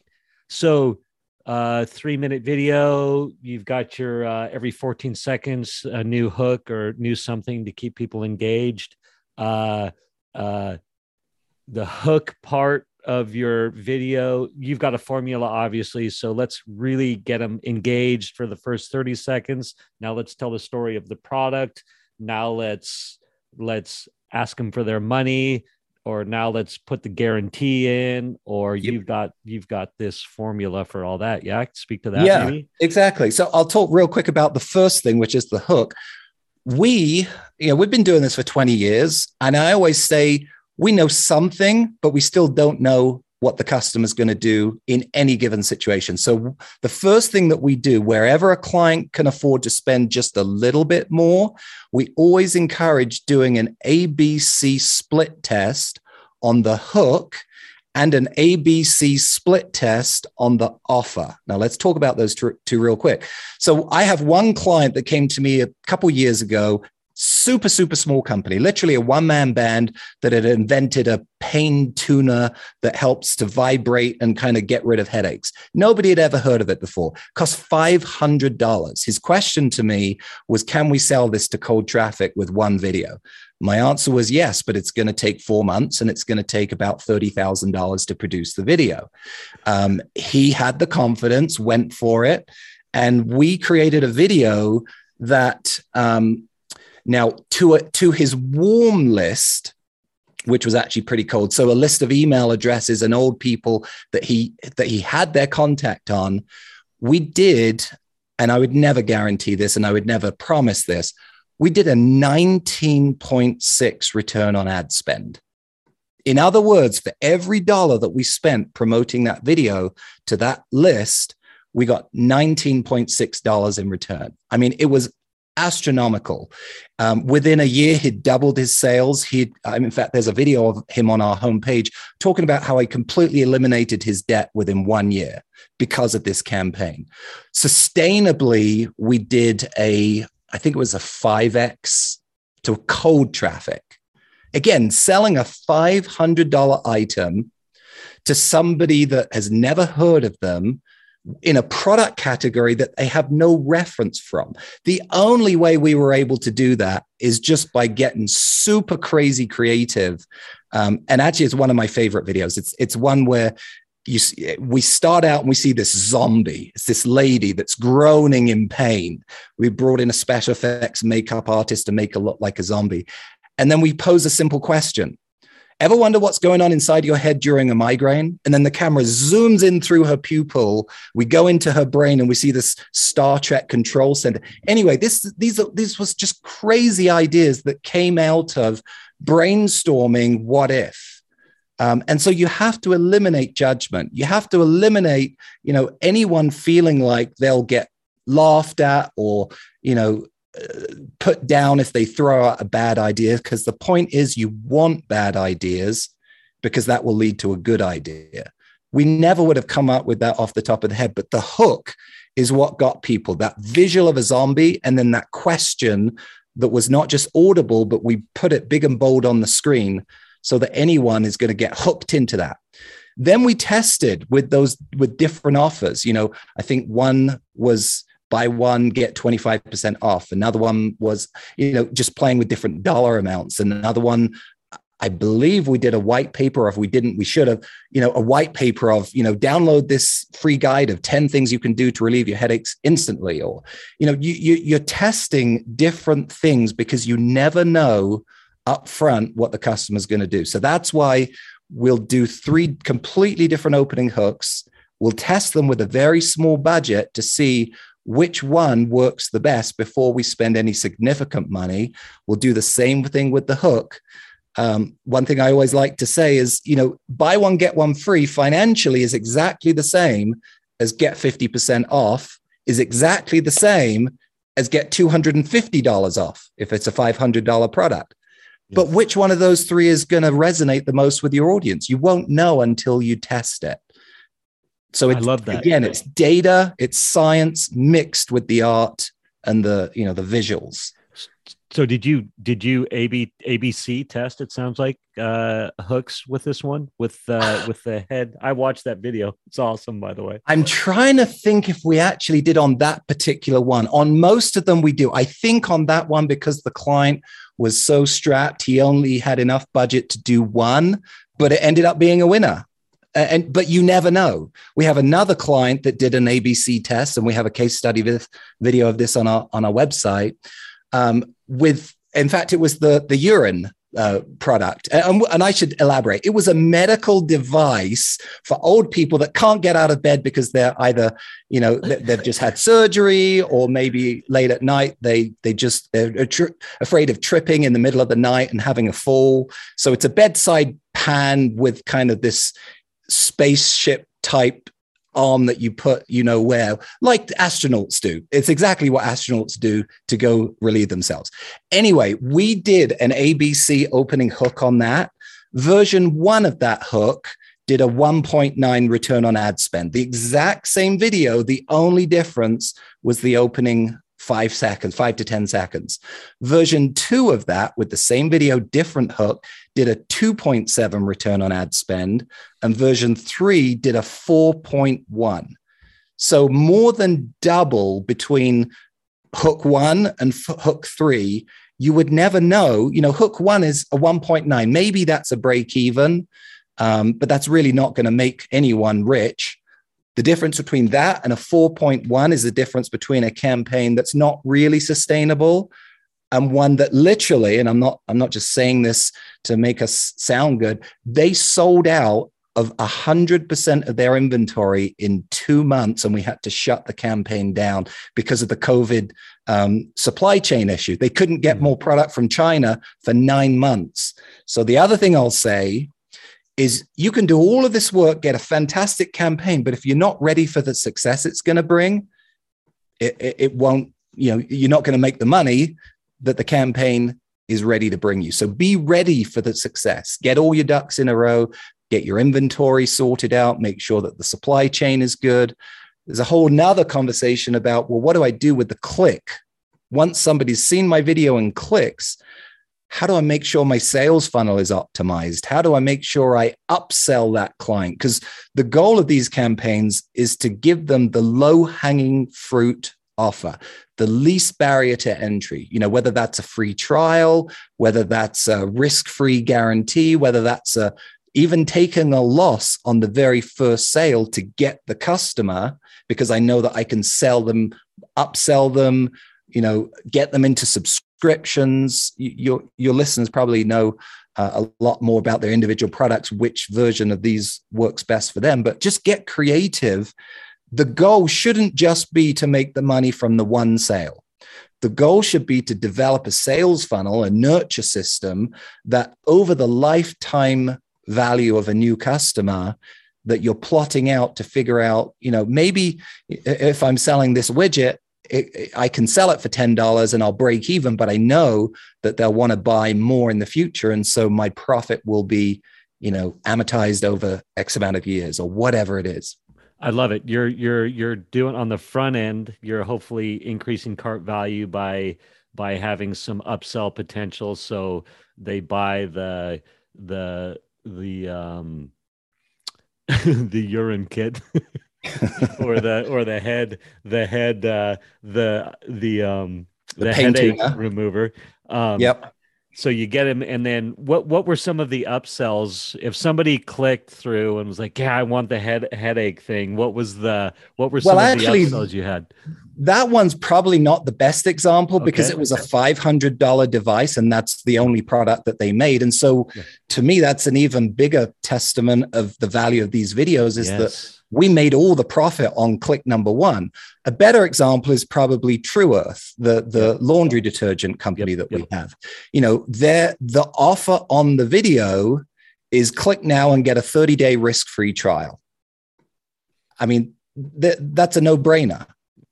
So uh, three minute video. You've got your uh, every 14 seconds a new hook or new something to keep people engaged. Uh, uh, the hook part of your video, you've got a formula, obviously. So let's really get them engaged for the first 30 seconds. Now let's tell the story of the product. Now let's let's ask them for their money or now let's put the guarantee in or yep. you've got you've got this formula for all that yeah speak to that yeah maybe? exactly so i'll talk real quick about the first thing which is the hook we you know we've been doing this for 20 years and i always say we know something but we still don't know what the customer is going to do in any given situation. So, the first thing that we do, wherever a client can afford to spend just a little bit more, we always encourage doing an ABC split test on the hook and an ABC split test on the offer. Now, let's talk about those two, real quick. So, I have one client that came to me a couple years ago super, super small company, literally a one man band that had invented a pain tuner that helps to vibrate and kind of get rid of headaches. Nobody had ever heard of it before. Cost $500. His question to me was, Can we sell this to cold traffic with one video? My answer was yes, but it's going to take four months and it's going to take about $30,000 to produce the video. Um, he had the confidence, went for it, and we created a video that um, now, to, a, to his warm list, which was actually pretty cold. So a list of email addresses and old people that he that he had their contact on. We did, and I would never guarantee this, and I would never promise this. We did a 19.6 return on ad spend. In other words, for every dollar that we spent promoting that video to that list, we got $19.6 in return. I mean, it was astronomical. Um, within a year, he'd doubled his sales. He, um, in fact, there's a video of him on our homepage talking about how he completely eliminated his debt within one year because of this campaign. Sustainably, we did a, I think it was a 5x to cold traffic. Again, selling a $500 item to somebody that has never heard of them in a product category that they have no reference from. The only way we were able to do that is just by getting super crazy creative. Um, and actually, it's one of my favorite videos. It's it's one where you we start out and we see this zombie. It's this lady that's groaning in pain. We brought in a special effects makeup artist to make her look like a zombie, and then we pose a simple question Ever wonder what's going on inside your head during a migraine? And then the camera zooms in through her pupil. We go into her brain and we see this Star Trek control center. Anyway, this these these was just crazy ideas that came out of brainstorming what if. Um, and so you have to eliminate judgment. You have to eliminate, you know, anyone feeling like they'll get laughed at or, you know, put down if they throw out a bad idea because the point is you want bad ideas because that will lead to a good idea. We never would have come up with that off the top of the head, but the hook is what got people that visual of a zombie and then that question that was not just audible, but we put it big and bold on the screen so that anyone is going to get hooked into that. Then we tested with those with different offers. You know, I think one was buy one get 25% off. Another one was you know just playing with different dollar amounts. And another one i believe we did a white paper of we didn't we should have you know a white paper of you know download this free guide of 10 things you can do to relieve your headaches instantly. Or you know you, you you're testing different things because you never know up front what the customer's going to do. So that's why we'll do three completely different opening hooks. We'll test them with a very small budget to see which one works the best before we spend any significant money. We'll do the same thing with the hook. Um, one thing I always like to say is, you know, buy one, get one free financially is exactly the same as get 50% off, is exactly the same as get $250 off if it's a $500 product. Yes. But which one of those three is going to resonate the most with your audience? You won't know until you test it. So I love that. Again, it's data, it's science mixed with the art and the you know the visuals. So did you did you AB ABC test? It sounds like uh, hooks with this one with uh, <sighs> with the head. I watched that video. It's awesome, by the way. I'm trying to think if we actually did on that particular one. On most of them, we do. I think on that one because the client was so strapped, he only had enough budget to do one, but it ended up being a winner and but you never know. We have another client that did an ABC test, and we have a case study with video of this on our on our website. Um, with in fact, it was the the urine uh, product. And, and, I should elaborate. It was a medical device for old people that can't get out of bed because they're either, you know, they've just had surgery or maybe late at night they they just they're tri- afraid of tripping in the middle of the night and having a fall. So it's a bedside pan with kind of this spaceship type arm that you put you know where like astronauts do. It's exactly what astronauts do to go relieve themselves. Anyway we did an abc opening hook on that. Version one of that hook did a 1.9 return on ad spend. The exact same video. The only difference was the opening five seconds, five to 10 seconds. Version two of that, with the same video, different hook, did a 2.7 return on ad spend, and version three did a 4.1. So more than double between hook one and f- hook three. You would never know. You know, hook one is a 1.9. Maybe that's a break even, um, but that's really not going to make anyone rich. The difference between that and a 4.1 is the difference between a campaign that's not really sustainable and one that literally, and I'm not, I'm not just saying this to make us sound good, they sold out of 100% of their inventory in two months, and we had to shut the campaign down because of the COVID um, supply chain issue. They couldn't get hmm. more product from China for nine months. So, the other thing I'll say is you can do all of this work, get a fantastic campaign, but if you're not ready for the success it's going to bring, it, it, it won't, you know, you're not going to make the money that the campaign is ready to bring you. So be ready for the success. Get all your ducks in a row, get your inventory sorted out, make sure that the supply chain is good. There's a whole nother conversation about, well, what do I do with the click? Once somebody's seen my video and clicks, how do I make sure my sales funnel is optimized? How do I make sure I upsell that client? Because the goal of these campaigns is to give them the low hanging fruit offer, the least barrier to entry. You know, whether that's a free trial, whether that's a risk free guarantee, whether that's a even taking a loss on the very first sale to get the customer because I know that I can sell them, upsell them, you know, get them into subscriptions. Your your listeners probably know uh, a lot more about their individual products, which version of these works best for them. But just get creative. The goal shouldn't just be to make the money from the one sale. The goal should be to develop a sales funnel, a nurture system that over the lifetime value of a new customer that you're plotting out to figure out, you know, maybe if I'm selling this widget, it, it, I can sell it for $10 and I'll break even, but I know that they'll want to buy more in the future. And so my profit will be, you know, amortized over X amount of years or whatever it is. I love it. You're you're you're doing on the front end, you're hopefully increasing cart value by by having some upsell potential. So they buy the the the um <laughs> the urine kit <laughs> <laughs> or the or the head the head uh the the um the, the headache remover um yep so you get him and then what what were some of the upsells if somebody clicked through and was like yeah i want the head headache thing what was the what were some well, of actually, the upsells you had that one's probably not the best example okay. because it was a $500 device and that's the only product that they made and so yeah. to me that's an even bigger testament of the value of these videos is yes. that we made all the profit on click number one. A better example is probably Tru Earth the, the laundry detergent company yep. that we have. You know their the offer on the video is click now and get a 30 day risk free trial. I mean th- that's a no brainer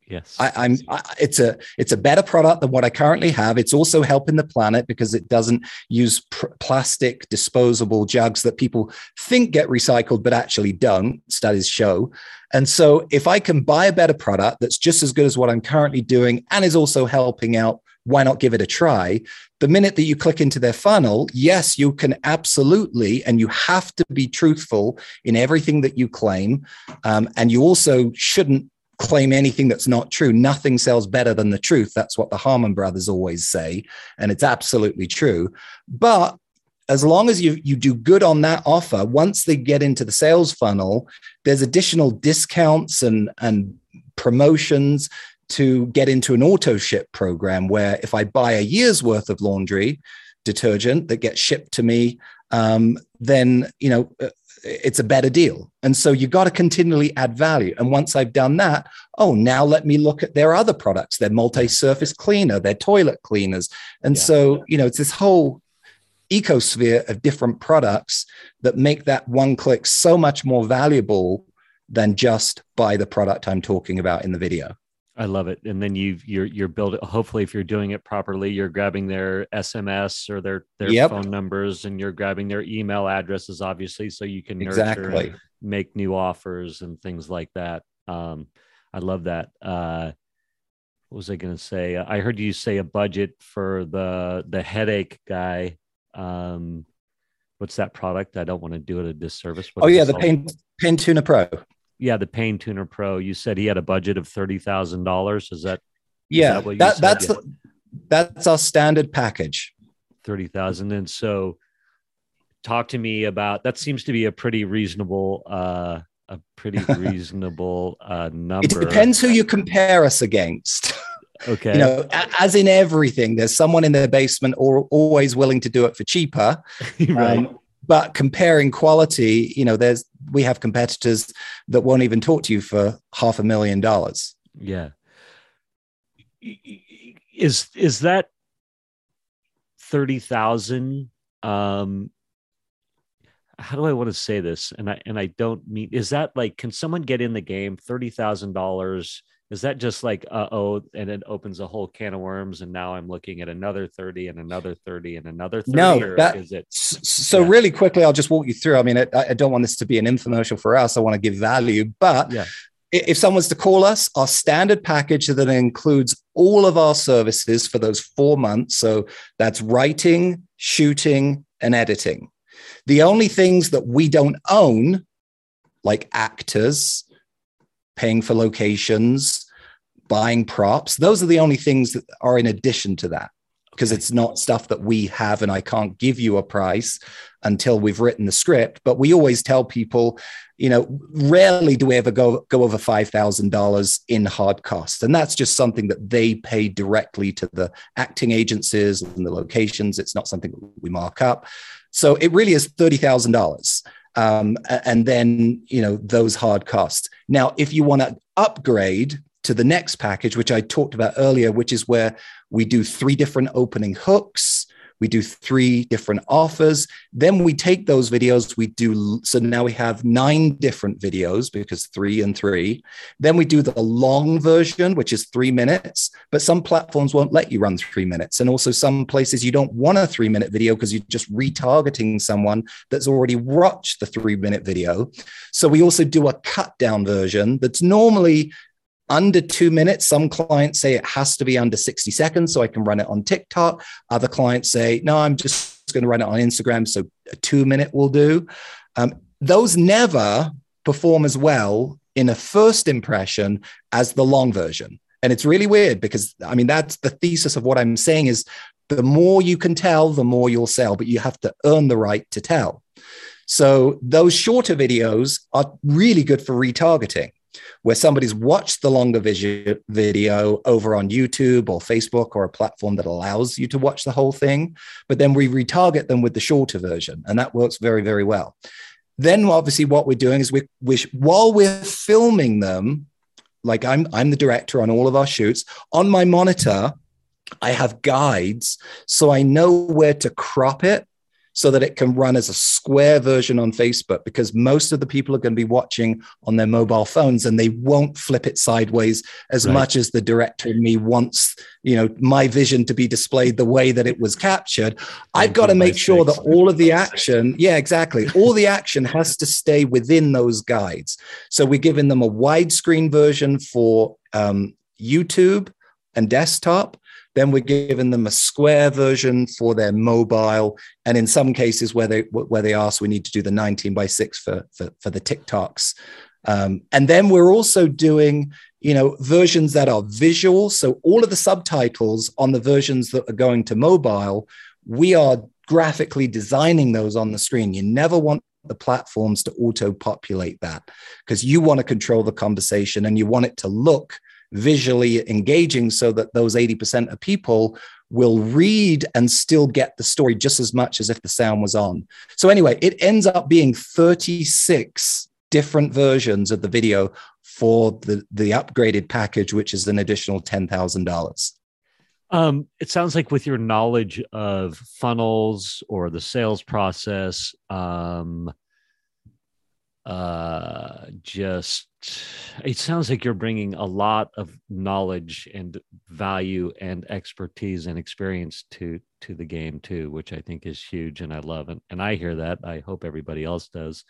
Yes, I, am it's a it's a better product than what I currently have. It's also helping the planet because it doesn't use pr- plastic disposable jugs that people think get recycled but actually don't. Studies show. And so, if I can buy a better product that's just as good as what I'm currently doing and is also helping out, why not give it a try? The minute that you click into their funnel, yes, you can absolutely, and you have to be truthful in everything that you claim. Um, and you also shouldn't claim anything that's not true. Nothing sells better than the truth. That's what the Harmon brothers always say. And it's absolutely true. But as long as you, you do good on that offer, once they get into the sales funnel, there's additional discounts and, and promotions to get into an auto ship program where if I buy a year's worth of laundry detergent that gets shipped to me, um, then you know it's a better deal. And so you got to continually add value. And once I've done that, oh, now let me look at their other products, their multi-surface cleaner, their toilet cleaners. And yeah. so, you know, it's this whole ecosphere of different products that make that one click so much more valuable than just buy the product I'm talking about in the video. I love it. And then you you're you're building. Hopefully, if you're doing it properly, you're grabbing their SMS or their their yep. phone numbers, and you're grabbing their email addresses, obviously, so you can nurture exactly. make new offers and things like that. Um, I love that. Uh, what was I going to say? I heard you say a budget for the the headache guy. Um, what's that product? I don't want to do it a disservice. What oh yeah, the Pain Tuner Pro yeah, the Pain Tuner Pro. You said he had a budget of thirty thousand dollars. Is that? Yeah, that that, that's yeah. the, that's our standard package. Thirty thousand, and so talk to me about that. Seems to be a pretty reasonable, uh, a pretty <laughs> reasonable uh, number. It depends who you compare us against. <laughs> Okay. You know, as in everything, there's someone in their basement or always willing to do it for cheaper. <laughs> right. Um, but comparing quality, you know, there's we have competitors that won't even talk to you for half a million dollars. Yeah. Is is that thirty thousand? Um, how do I want to say this? And I and I don't mean is that like can someone get in the game thirty thousand dollars? Is that just like uh oh, and it opens a whole can of worms, and now I'm looking at another thirty and another thirty and another thirty? No, that, is it? So yeah. really quickly, I'll just walk you through. I mean, I, I, don't want this to be an infomercial for us. I want to give value, but yeah. if someone's to call us, our standard package that includes all of our services for those four months. So that's writing, shooting, and editing. The only things that we don't own, like actors paying for locations, buying props. Those are the only things that are in addition to that because it's not stuff that we have and I can't give you a price until we've written the script. But we always tell people, you know, rarely do we ever go go over five thousand dollars in hard costs, and that's just something that they pay directly to the acting agencies and the locations. It's not something that we mark up. So it really is thirty thousand dollars. Um, and then you know those hard costs. Now, if you want to upgrade to the next package, which I talked about earlier, which is where we do three different opening hooks, we do three different offers. Then we take those videos, we do, so now we have nine different videos because three and three. Then we do the long version, which is three minutes, but some platforms won't let you run three minutes. And also some places you don't want a three minute video because you're just retargeting someone that's already watched the three minute video. So we also do a cut down version that's normally under two minutes. Some clients say it has to be under 60 seconds so I can run it on TikTok. Other clients say, no, I'm just going to run it on Instagram. So a two minute will do. Um, those never perform as well in a first impression as the long version. And it's really weird because I mean, that's the thesis of what I'm saying is the more you can tell, the more you'll sell, but you have to earn the right to tell. So those shorter videos are really good for retargeting where somebody's watched the longer video over on YouTube or Facebook or a platform that allows you to watch the whole thing, but then we retarget them with the shorter version, and that works very, very well. Then, obviously, what we're doing is we, we while we're filming them, like I'm, I'm the director on all of our shoots. On my monitor, I have guides, so I know where to crop it so that it can run as a square version on Facebook because most of the people are going to be watching on their mobile phones and they won't flip it sideways as right. much as the director in me wants, you know, my vision to be displayed the way that it was captured. I've got to make sure that all of the action, yeah, exactly. All the action has to stay within those guides. So we're giving them a widescreen version for um, YouTube and desktop then we're giving them a square version for their mobile, and in some cases where they where they ask, we need to do the 19 by six for for, for the TikToks. Um, and then we're also doing you know versions that are visual. So all of the subtitles on the versions that are going to mobile, we are graphically designing those on the screen. You never want the platforms to auto populate that because you want to control the conversation and you want it to look visually engaging so that those 80% of people will read and still get the story just as much as if the sound was on. So, anyway, it ends up being 36 different versions of the video for the, the upgraded package, which is an additional $10,000. Um, it sounds like with your knowledge of funnels or the sales process, um, uh, just it sounds like you're bringing a lot of knowledge and value and expertise and experience to to the game too which i think is huge and i love it and i hear that. I hope everybody else does.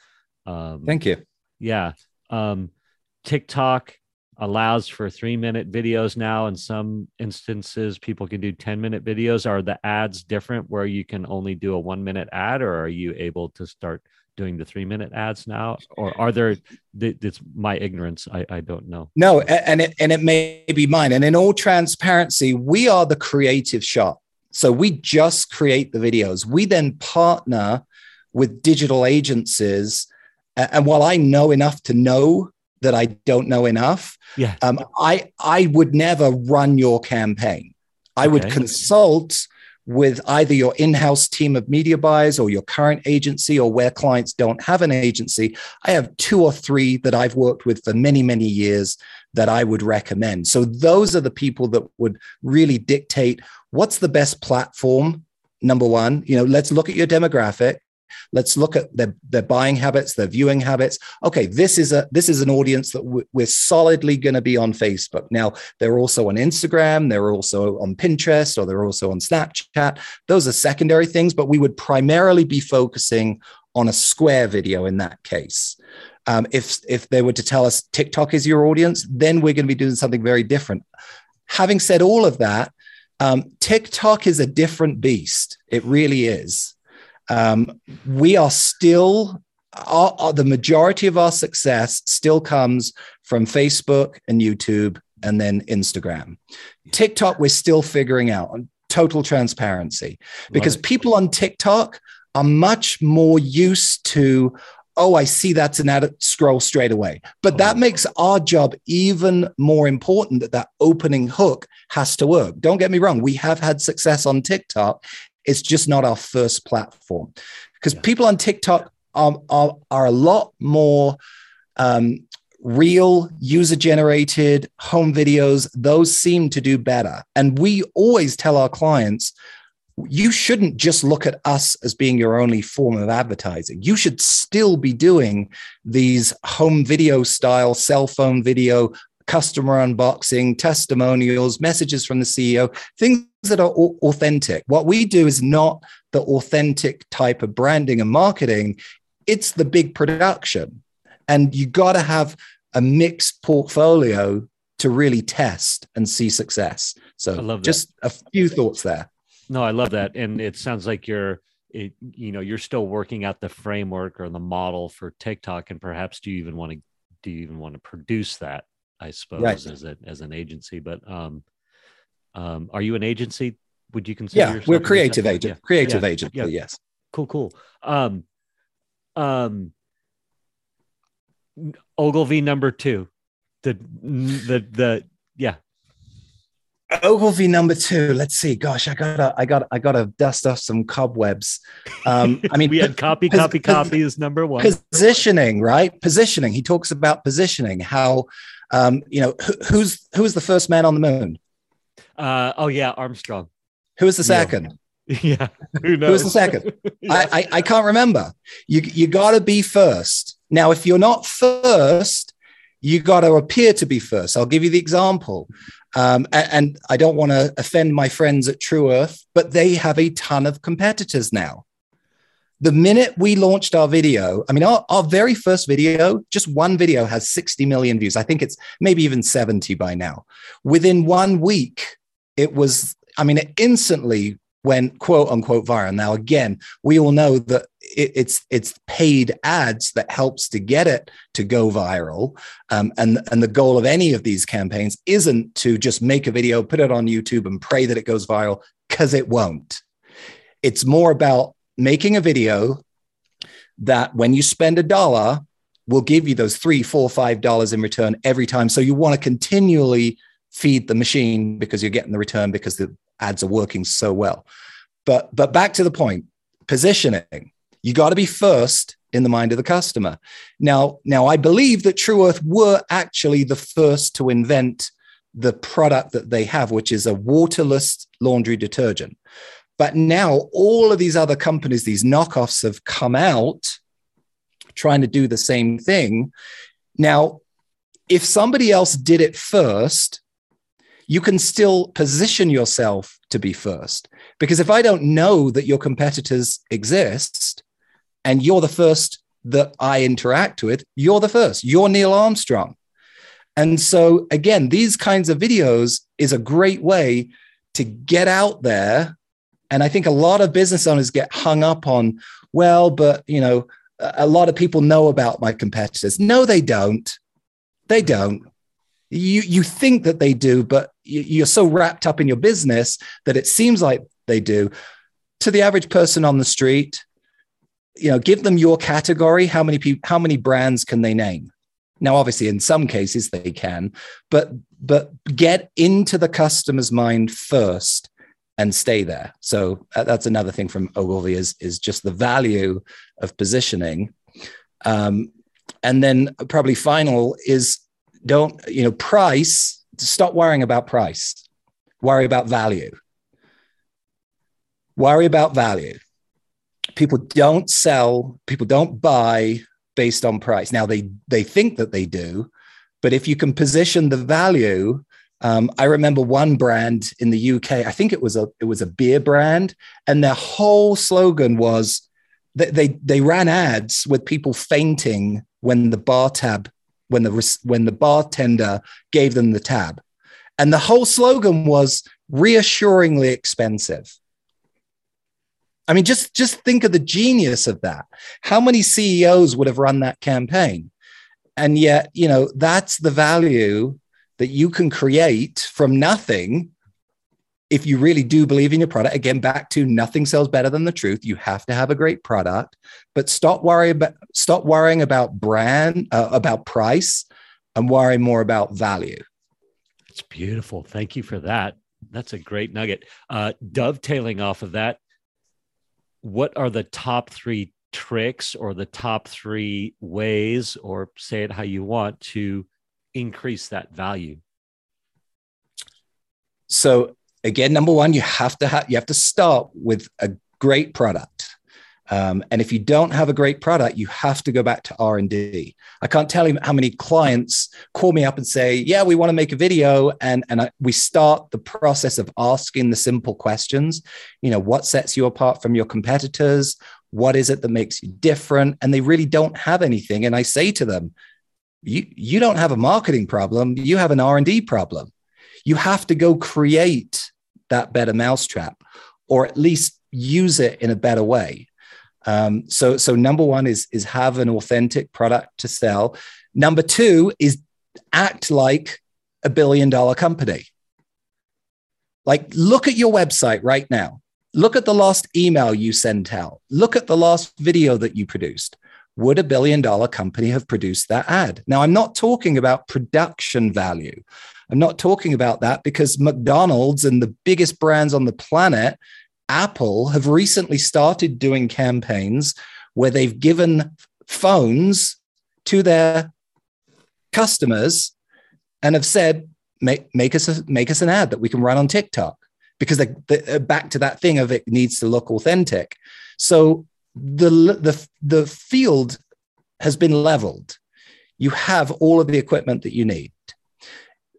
Um, thank you. yeah um, tiktok allows for three minute videos now in some instances. People can do 10 minute videos. Are the ads different where you can only do a one minute ad or are you able to start doing the three minute ads now or are there it's my ignorance I, I don't know no and it and it may be mine and in all transparency we are the creative shop so we just create the videos we then partner with digital agencies and while i know enough to know that I don't know enough. Yeah. Um, I I would never run your campaign. I would Okay. consult with either your in-house team of media buyers or your current agency or where clients don't have an agency. I have two or three that I've worked with for many, many years that I would recommend. So those are the people that would really dictate what's the best platform. Number one, you know, let's look at your demographic. Let's look at their, their buying habits, their viewing habits. Okay, this is a this is an audience that we're solidly going to be on Facebook. Now they're also on Instagram, they're also on Pinterest, or they're also on Snapchat. Those are secondary things, but we would primarily be focusing on a square video in that case. Um, if if they were to tell us TikTok is your audience, then we're going to be doing something very different. Having said all of that, um, TikTok is a different beast. It really is. Um, we are still our, our- the majority of our success still comes from Facebook and YouTube and then Instagram. TikTok, we're still figuring out on total transparency because people on TikTok are much more used to, oh, I see that's an ad, scroll straight away. But that Oh. makes our job even more important that that opening hook has to work. Don't get me wrong, we have had success on TikTok. It's just not our first platform because Yeah. people on TikTok are, are, are a lot more um, real user generated home videos. Those seem to do better. And we always tell our clients, you shouldn't just look at us as being your only form of advertising. You should still be doing these home video style cell phone video, customer unboxing, testimonials, messages from the CEO, things that are authentic. What we do is not the authentic type of branding and marketing, it's the big production. And you got to have a mixed portfolio to really test and see success. So just a few thoughts there. No, I love that, and it sounds like you're, it, you know, you're still working out the framework or the model for TikTok, and perhaps do you even want to do you even want to produce that? I suppose Right. as a as an agency, but um, um, are you an agency? Would you consider? Yeah, yourself we're creative agent, creative yeah, agent. yeah. Yes. cool cool um um ogilvy number two the the the yeah Ogilvy number two. Let's see. Gosh, I gotta, I got, I gotta dust off some cobwebs. Um, I <laughs> mean, we had copy copy copy is number one positioning, right? Positioning. He talks about positioning. How, um, you know, who, who's who was the first man on the moon? uh oh yeah armstrong Who was the second? <laughs> yeah who knows Who was the second? Yeah. <laughs> I, I, I can't remember. You you got to be first. Now, if you're not first, you got to appear to be first. I'll give you the example. Um, a- and, I don't want to offend my friends at Tru Earth, but they have a ton of competitors now. The minute we launched our video, I mean, our, our very first video, just one video has 60 million views. I think it's maybe even 70 by now. Within one week, it was, I mean, it instantly went quote unquote viral. Now, again, we all know that it, it's it's paid ads that helps to get it to go viral, um, and and the goal of any of these campaigns isn't to just make a video, put it on YouTube, and pray that it goes viral because it won't. It's more about making a video that when you spend a dollar will give you those three, four, five dollars in return every time. So you want to continually feed the machine because you're getting the return because the ads are working so well. But but back to the point, positioning. You got to be first in the mind of the customer. Now, now I believe that Tru Earth were actually the first to invent the product that they have, which is a waterless laundry detergent. But now all of these other companies, these knockoffs have come out trying to do the same thing. Now, if somebody else did it first, you can still position yourself to be first. Because if I don't know that your competitors exist and you're the first that I interact with, you're the first. You're Neil Armstrong. And so, again, these kinds of videos is a great way to get out there. And I think a lot of business owners get hung up on, well, but, you know, a lot of people know about my competitors. No, they don't. They don't. You, you think that they do, but you- you're so wrapped up in your business that it seems like they do. To the average person on the street, you know, give them your category. How many people, how many brands can they name? Now, obviously, in some cases they can, but but get into the customer's mind first and stay there. So uh, that's another thing from Ogilvy is is just the value of positioning. Um, and then probably final is don't you know price. Stop worrying about price. Worry about value. Worry about value. People don't sell. People don't buy based on price. Now they they think that they do, but if you can position the value, um, I remember one brand in the UK. I think it was a it was a beer brand, and their whole slogan was that they they ran ads with people fainting when the bar tab when the when the bartender gave them the tab, and the whole slogan was reassuringly expensive. I mean, just just think of the genius of that. How many CEOs would have run that campaign? And yet, you know, that's the value that you can create from nothing if you really do believe in your product. Again back to nothing sells better than the truth. You have to have a great product but stop worrying about stop worrying about brand uh, about price and worry more about value. It's beautiful. Thank you for that. That's a great nugget. Uh, dovetailing off of that what are the top three tricks or the top three ways, or say it how you want, to increase that value? So again, number one, you have to have you have to start with a great product. Um, and if you don't have a great product, you have to go back to R and D. I can't tell you how many clients call me up and say, "Yeah, we want to make a video," and and I, we start the process of asking the simple questions. You know, what sets you apart from your competitors? What is it that makes you different? And they really don't have anything. And I say to them, "You you don't have a marketing problem. You have an R and D problem. You have to go create that better mousetrap, or at least use it in a better way." Um, so, so number one is is have an authentic product to sell. Number two is act like a billion dollar company. Like, look at your website right now. Look at the last email you sent out. Look at the last video that you produced. Would a billion dollar company have produced that ad? Now, I'm not talking about production value. I'm not talking about that because McDonald's and the biggest brands on the planet Apple have recently started doing campaigns where they've given phones to their customers and have said, make, make us a, make us an ad that we can run on TikTok because they, are back to that thing of it needs to look authentic. So the, the, the field has been leveled. You have all of the equipment that you need.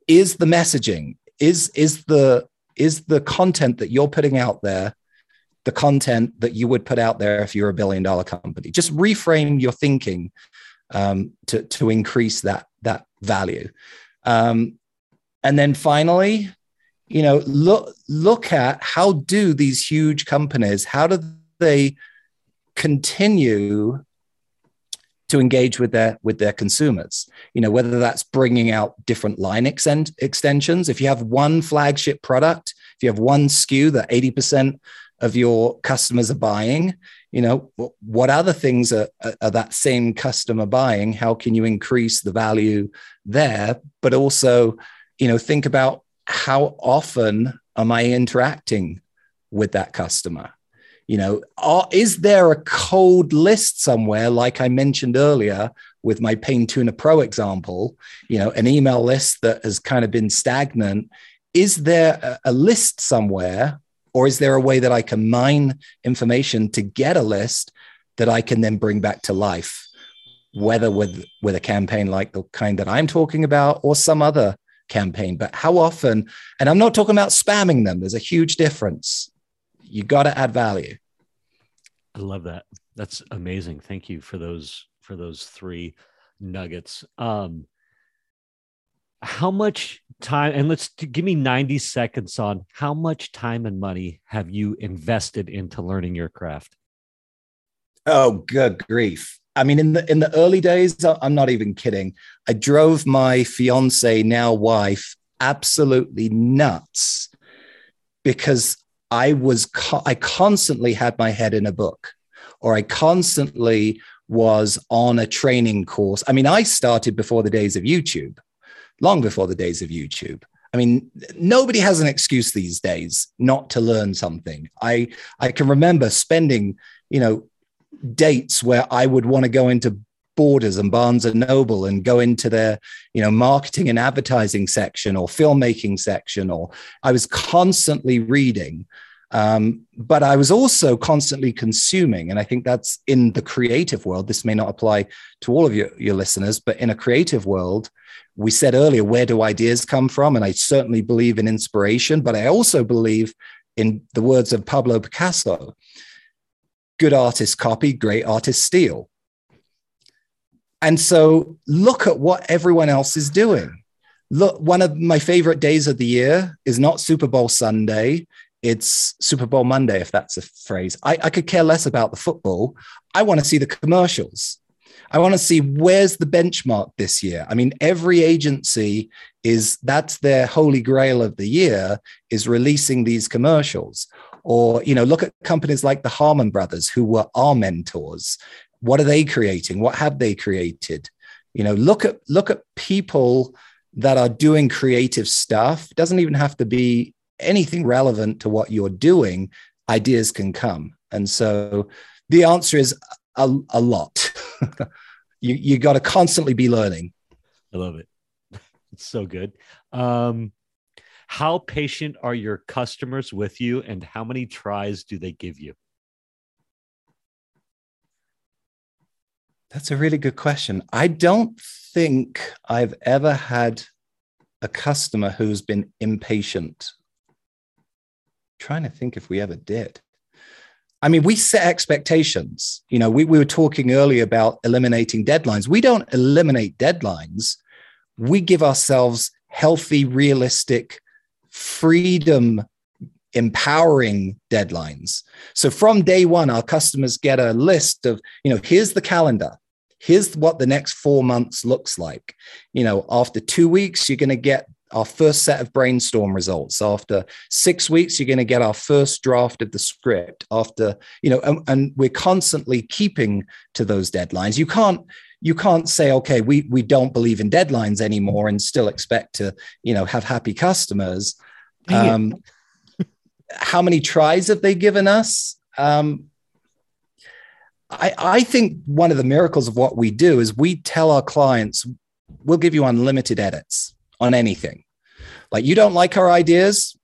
Is the messaging, is, is the, is the content that you're putting out there the content that you would put out there if you're a billion dollar company. Just reframe your thinking um, to, to increase that, that value. Um, and then finally, you know, look, look at how do these huge companies, how do they continue to engage with their with their consumers. You know whether that's bringing out different line extend, extensions. If you have one flagship product if you have one sku that 80% of your customers are buying you know what other things are, are, that same customer buying? How can you increase the value there? But also you know think about how often am i interacting with that customer you know are, is there a cold list somewhere like i mentioned earlier with my pain tuner pro example you know an email list that has kind of been stagnant is there a, a list somewhere or is there a way that I can mine information to get a list that I can then bring back to life, whether with, with a campaign like the kind that I'm talking about or some other campaign? But how often, and I'm not talking about spamming them, there's a huge difference. You got to add value. I love that. That's amazing. Thank you for those for those three nuggets. Um, how much time and let's give me 90 seconds on how much time and money have you invested into learning your craft oh good grief i mean in the in the early days i'm not even kidding i drove my fiance now wife absolutely nuts because i was i constantly had my head in a book or i constantly was on a training course. I mean, I started before the days of YouTube, long before the days of YouTube. I mean, nobody has an excuse these days not to learn something. I I can remember spending, you know, dates where I would want to go into Borders and Barnes and Noble and go into their, you know, marketing and advertising section or filmmaking section, or I was constantly reading. Um, but I was also constantly consuming. And I think that's in the creative world. This may not apply to all of your, your listeners, but in a creative world, we said earlier, where do ideas come from? And I certainly believe in inspiration, but I also believe in the words of Pablo Picasso good artists copy, great artists steal. And so look at what everyone else is doing. Look, one of my favorite days of the year is not Super Bowl Sunday. It's Super Bowl Monday, if that's a phrase. I, I could care less about the football. I want to see the commercials. I want to see where's the benchmark this year. I mean, every agency is that's their holy grail of the year is releasing these commercials. Or, you know, look at companies like the Harmon brothers, who were our mentors what are they creating? What have they created? You know look at look at people that are doing creative stuff. It doesn't even have to be anything relevant to what you're doing. Ideas can come. And so the answer is a, a lot. <laughs> You you got to constantly be learning. I love it. <laughs> It's so good. Um how patient are your customers with you and how many tries do they give you That's a really good question. I don't think I've ever had a customer who's been impatient. I'm trying to think if we ever did. I mean, we set expectations. You know, we, we were talking earlier about eliminating deadlines. We don't eliminate deadlines. We give ourselves healthy, realistic, freedom empowering deadlines. So from day one, our customers get a list of, you know, here's the calendar. Here's what the next four months looks like. You know, after two weeks, you're going to get our first set of brainstorm results. After six weeks, you're going to get our first draft of the script. After, you know, and, and we're constantly keeping to those deadlines. You can't, you can't say okay we we don't believe in deadlines anymore and still expect to you know have happy customers um, how many tries have they given us? Um, I, I think one of the miracles of what we do is we tell our clients, we'll give you unlimited edits on anything. Like you don't like our ideas,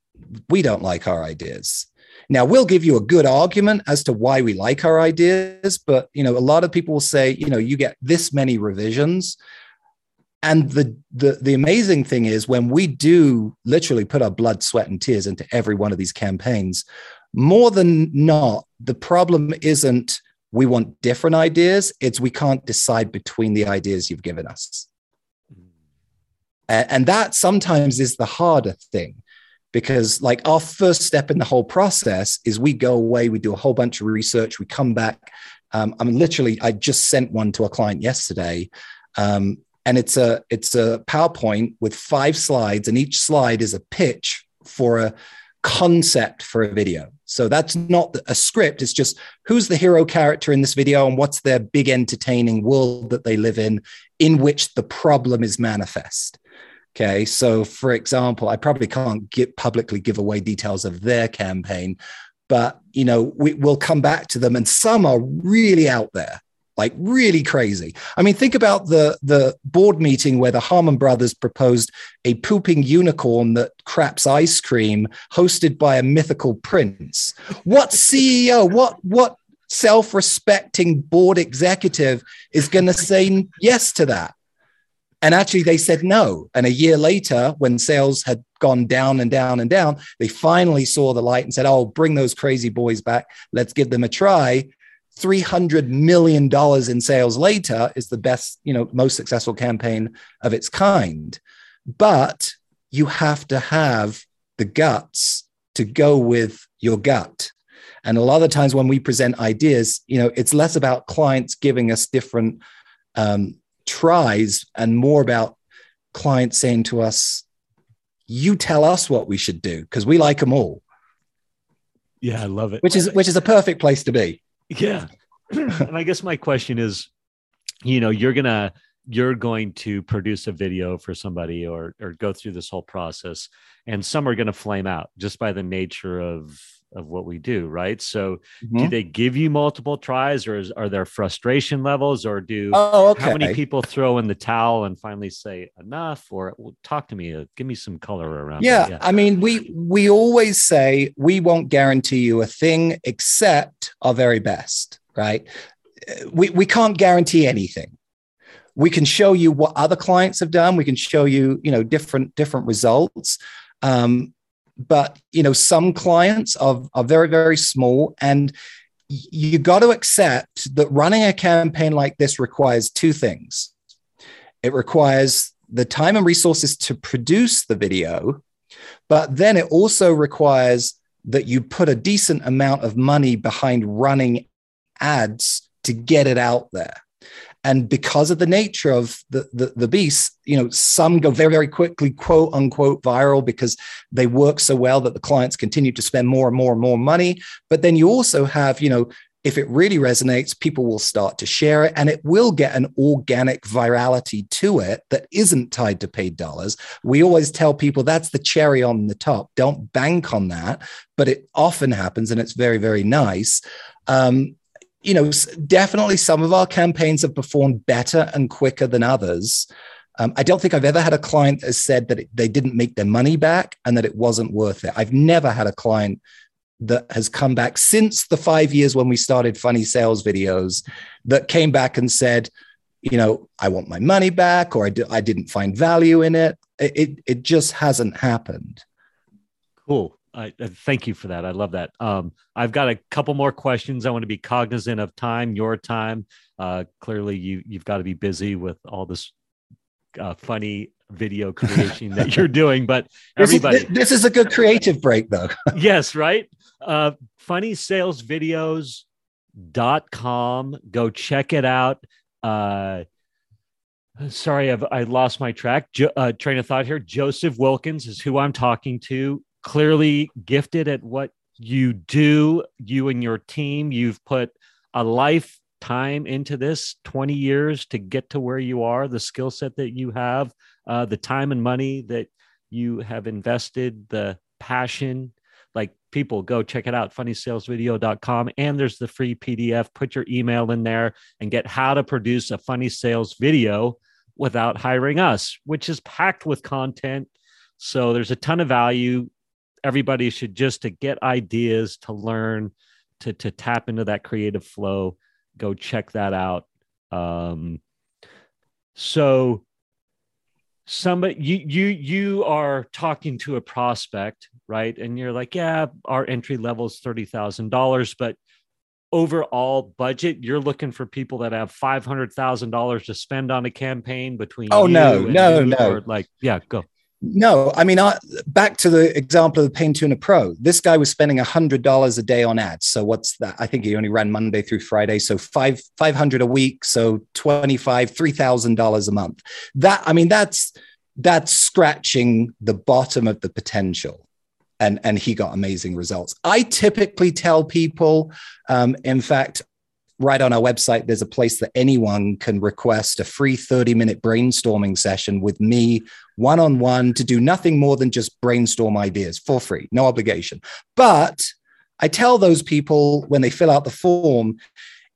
we don't like our ideas. Now we'll give you a good argument as to why we like our ideas, but you know, a lot of people will say, you know, you get this many revisions and the, the the amazing thing is when we do literally put our blood sweat and tears into every one of these campaigns more than not the problem isn't we want different ideas it's we can't decide between the ideas you've given us. And, and that sometimes is the harder thing because like our first step in the whole process is we go away we do a whole bunch of research we come back. Um, i mean literally i just sent one to a client yesterday. Um, and it's a it's a PowerPoint with five slides, and each slide is a pitch for a concept for a video. So that's not a script. It's just who's the hero character in this video and what's their big entertaining world that they live in, in which the problem is manifest. Okay. So, for example, I probably can't get publicly give away details of their campaign, but you know, we, will come back to them, and some are really out there like really crazy. I mean, think about the the board meeting where the Harmon brothers proposed a pooping unicorn that craps ice cream, hosted by a mythical prince. What CEO? What what self-respecting board executive is going to say yes to that? And actually, they said no. And a year later, when sales had gone down and down and down, they finally saw the light and said, "Oh, bring those crazy boys back. Let's give them a try." $300 million in sales later is the best, you know, most successful campaign of its kind. But you have to have the guts to go with your gut. And a lot of the times when we present ideas, you know, it's less about clients giving us different um, tries and more about clients saying to us, you tell us what we should do because we like them all. Yeah, I love it. Which is which is a perfect place to be. Yeah. <clears throat> and I guess my question is you know you're gonna you're going to produce a video for somebody or or go through this whole process and some are going to flame out just by the nature of of what we do right? So mm-hmm. do they give you multiple tries or is, are there frustration levels or do oh, okay. how many people throw in the towel and finally say enough or well, talk to me uh, give me some color around yeah, yeah. I mean we we always say we won't guarantee you a thing except our very best right? We, we can't guarantee anything. We can show you what other clients have done. We can show you you know different different results. Um, but you know some clients are, are very very small and you got to accept that running a campaign like this requires two things. It requires the time and resources to produce the video but then it also requires that you put a decent amount of money behind running ads to get it out there and because of the nature of the, the, the beast you know some go very very quickly quote unquote viral because they work so well that the clients continue to spend more and more and more money. But then you also have you know if it really resonates people will start to share it and it will get an organic virality to it that isn't tied to paid dollars. We always tell people that's the cherry on the top. Don't bank on that but it often happens and it's very very nice. Um, you know, definitely some of our campaigns have performed better and quicker than others. Um, I don't think I've ever had a client that has said that it, they didn't make their money back and that it wasn't worth it. I've never had a client that has come back since the five years when we started funny sales videos that came back and said, you know, I want my money back or I, I didn't find value in it. it. It, it just hasn't happened. Cool. I, uh, thank you for that. I love that. Um, I've got a couple more questions. I want to be cognizant of time, your time. Uh, clearly, you you've got to be busy with all this uh, funny video <laughs> creation that you're doing. But everybody, this is, this is a good creative break, though. <laughs> yes, right. Uh, funny sales videos.com. Go check it out. Uh, sorry, I've I lost my track. Jo- uh, train of thought here. Joseph Wilkins is who I'm talking to clearly gifted at what you do, you and your team. You've put a lifetime into this 20 years to get to where you are, the skill set that you have, uh, the time and money that you have invested, the passion. Like people go check it out, funnysalesvideo.com. And there's the free PDF. Put your email in there and get how to produce a funny sales video without hiring us, which is packed with content. So there's a ton of value everybody should just to get ideas to learn to to tap into that creative flow go check that out. Um so somebody you you you are talking to a prospect right? And you're like yeah our entry level is $30000 but overall budget you're looking for people that have $500000 to spend on a campaign between oh no no no. like yeah go no, I mean, I, back to the example of the Pain Tuner Pro. This guy was spending hundred dollars a day on ads. So what's that? I think he only ran Monday through Friday, so five five hundred a week. So twenty five, three thousand dollars a month. That I mean, that's that's scratching the bottom of the potential. And, and he got amazing results. I typically tell people, um, in fact, right on our website, there's a place that anyone can request a free 30 minute brainstorming session with me one on one to do nothing more than just brainstorm ideas for free, no obligation. But I tell those people when they fill out the form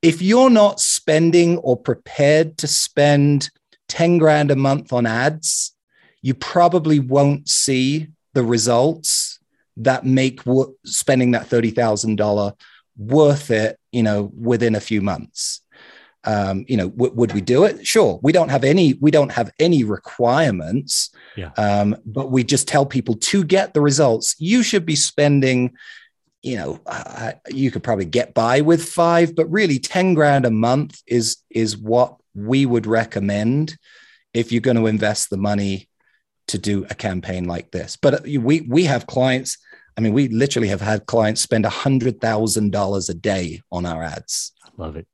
if you're not spending or prepared to spend 10 grand a month on ads, you probably won't see the results that make spending that $30,000 worth it, you know, within a few months. Um, you know, w- would we do it? Sure. We don't have any. We don't have any requirements. Yeah. Um, but we just tell people to get the results. You should be spending. You know, uh, you could probably get by with five, but really, ten grand a month is is what we would recommend if you're going to invest the money to do a campaign like this. But uh, we we have clients I mean, we literally have had clients spend a hundred thousand dollars a day on our ads. Love it.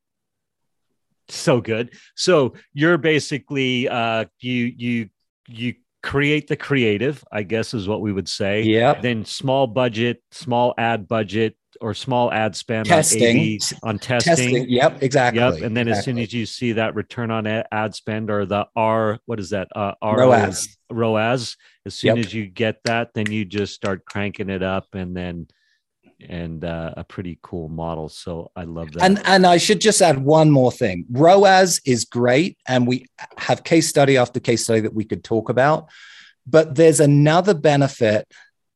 So good. So you're basically uh, you you you create the creative, I guess is what we would say. Yeah. Then small budget, small ad budget, or small ad spend testing on, on testing. testing. Yep, exactly. Yep. And then exactly. as soon as you see that return on ad spend or the R, what is that? Uh, R ROAS. ROAS. As soon yep. as you get that, then you just start cranking it up, and then and uh, a pretty cool model. So I love that. And and I should just add one more thing. ROAS is great, and we have case study after case study that we could talk about. But there's another benefit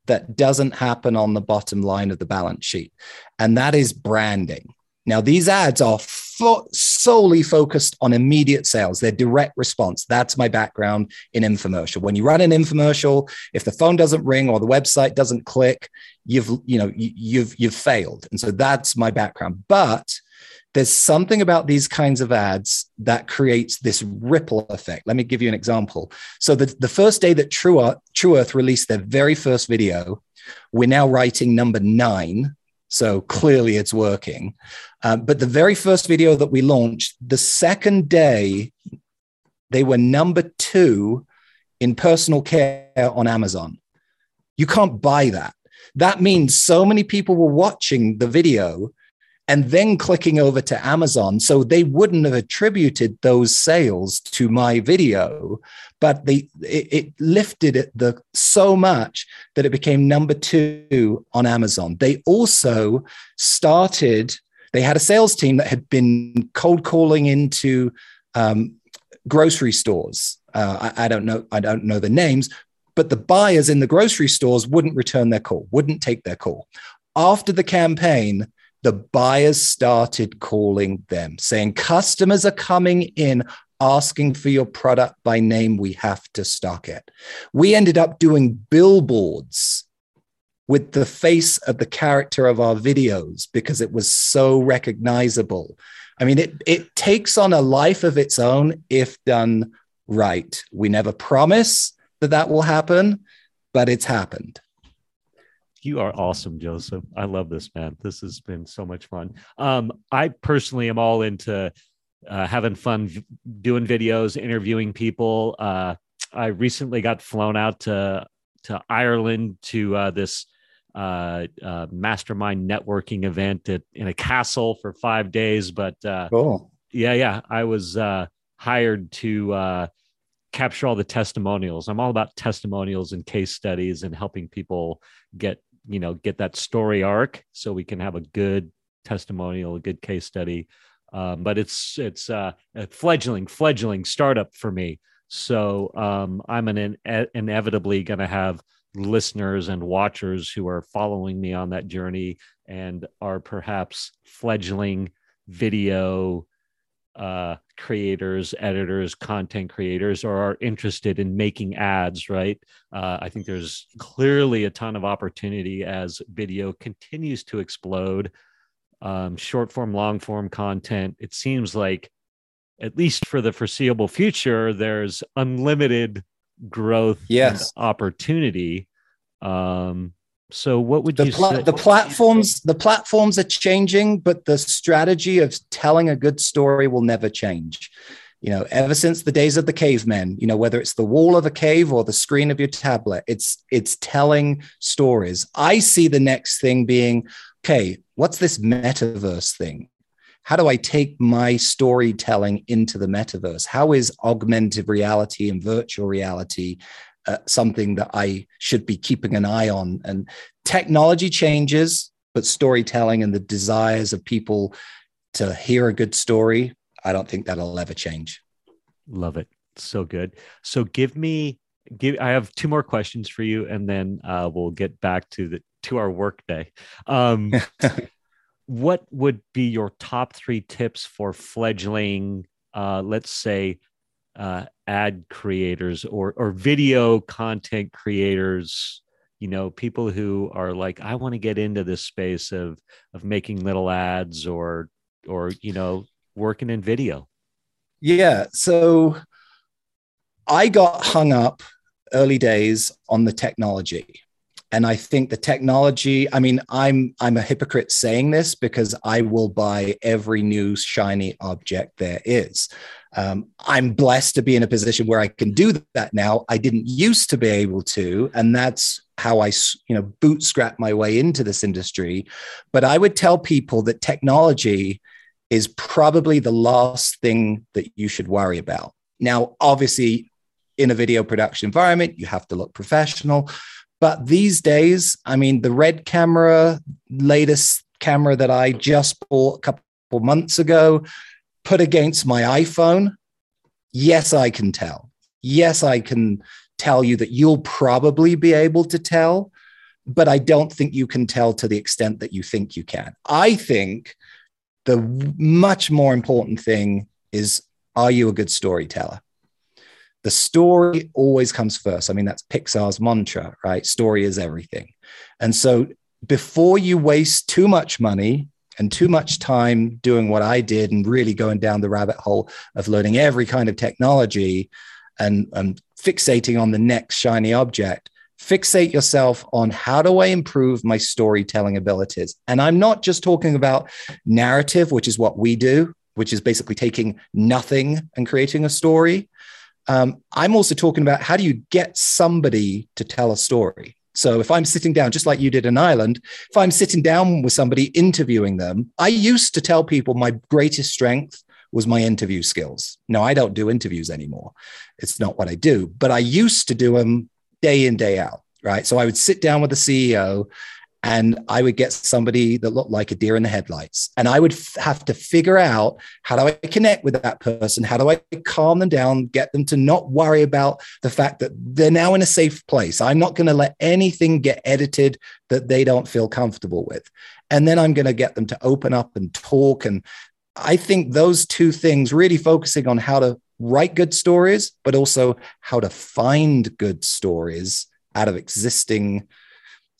that doesn't happen on the bottom line of the balance sheet, and that is branding. Now, these ads are fo- solely focused on immediate sales, They're direct response. That's my background in infomercial. When you run an infomercial, if the phone doesn't ring or the website doesn't click, you've you know you've you've failed. And so that's my background. But there's something about these kinds of ads that creates this ripple effect. Let me give you an example. So the, the first day that Tru Earth, Tru Earth released their very first video, we're now writing number nine so clearly it's working. Uh, but the very first video that we launched, the second day, they were number two in personal care on Amazon. You can't buy that. That means so many people were watching the video and then clicking over to Amazon. So they wouldn't have attributed those sales to my video, but they it, it, lifted it the so much that it became number two on Amazon. They also started. They had a sales team that had been cold calling into um, grocery stores. Uh, I, I don't know. I don't know the names, but the buyers in the grocery stores wouldn't return their call, wouldn't take their call. After the campaign, the buyers started calling them, saying, Customers are coming in asking for your product by name. We have to stock it. We ended up doing billboards with the face of the character of our videos because it was so recognizable. I mean, it, it takes on a life of its own if done right. We never promise that that will happen, but it's happened. You are awesome, Joseph. I love this, man. This has been so much fun. Um, I personally am all into uh, having fun doing videos, interviewing people. Uh, I recently got flown out to to Ireland to uh, this uh, uh, mastermind networking event at, in a castle for five days. But uh, cool. yeah, yeah, I was hired to capture all the testimonials. I'm all about testimonials and case studies and helping people get you know get that story arc so we can have a good testimonial a good case study. Um, but it's it's uh, a fledgling fledgling startup for me. So um, i'm an, in, inevitably going to have listeners and watchers who are following me on that journey and are perhaps fledgling video uh, creators, editors, content creators, or are interested in making ads, right? Uh, I think there's clearly a ton of opportunity as video continues to explode. Um, short form, long form content. It seems like, at least for the foreseeable future, there's unlimited growth yes. opportunity. Um, so what would the you pla- say? The platforms, the platforms are changing, but the strategy of telling a good story will never change. You know, ever since the days of the cavemen, you know, whether it's the wall of a cave or the screen of your tablet, it's it's telling stories. I see the next thing being, okay, what's this metaverse thing? How do I take my storytelling into the metaverse? How is augmented reality and virtual reality uh, something that I should be keeping an eye on. And technology changes, but storytelling and the desires of people to hear a good story, I don't think that'll ever change. Love it. So good. So give me give I have two more questions for you and then uh, we'll get back to the to our work day. Um, <laughs> what would be your top 3 tips for fledgling uh, let's say uh, ad creators or or video content creators you know people who are like i want to get into this space of of making little ads or or you know working in video. Yeah so i got hung up early days on the technology. And i think the technology i mean i'm i'm a hypocrite saying this because i will buy every new shiny object there is Um, I'm blessed to be in a position where I can do that now. I didn't used to be able to, and that's how I, you know, bootstrap my way into this industry. But I would tell people that technology is probably the last thing that you should worry about. Now, obviously, in a video production environment, you have to look professional. But these days, I mean, the red camera, latest camera that I just bought a couple months ago, put against my iPhone, yes, I can tell. Yes, I can tell you that you'll probably be able to tell, but I don't think you can tell to the extent that you think you can. I think the much more important thing is are you a good storyteller? The story always comes first. I mean, that's Pixar's mantra, right? Story is everything. And so before you waste too much money and too much time doing what I did and really going down the rabbit hole of learning every kind of technology and, and fixating on the next shiny object, fixate yourself on how do I improve my storytelling abilities? And I'm not just talking about narrative, which is what we do, which is basically taking nothing and creating a story. Um, I'm also talking about how do you get somebody to tell a story? So if I'm sitting down, just like you did in Ireland, if I'm sitting down with somebody interviewing them, I used to tell people my greatest strength was my interview skills. No, I don't do interviews anymore. It's not what I do, but I used to do them day in, day out. Right. So I would sit down with the CEO and I would get somebody that looked like a deer in the headlights. And I would f- have to figure out how do I connect with that person? How do I calm them down, get them to not worry about the fact that they're now in a safe place? I'm not going to let anything get edited that they don't feel comfortable with. And then I'm going to get them to open up and talk. And I think those two things, really focusing on how to write good stories, but also how to find good stories out of existing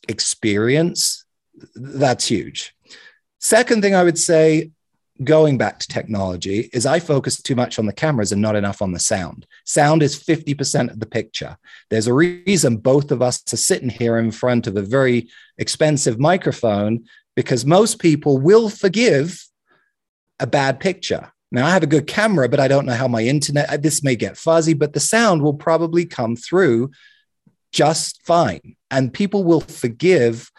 experience, that's huge. Second thing I would say, going back to technology, is I focus too much on the cameras and not enough on the sound. Sound is 50% of the picture. There's a reason both of us are sitting here in front of a very expensive microphone because most people will forgive a bad picture. Now, I have a good camera, but I don't know how my internet, this may get fuzzy, but the sound will probably come through just fine. And people will forgive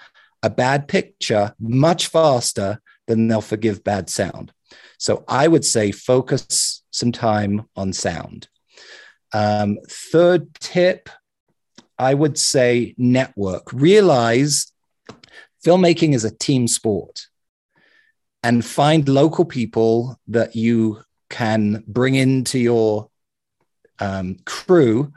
a bad picture much faster than they'll forgive bad sound. So I would say focus some time on sound. Um, third tip, I would say network. Realize filmmaking is a team sport and find local people that you can bring into your um, crew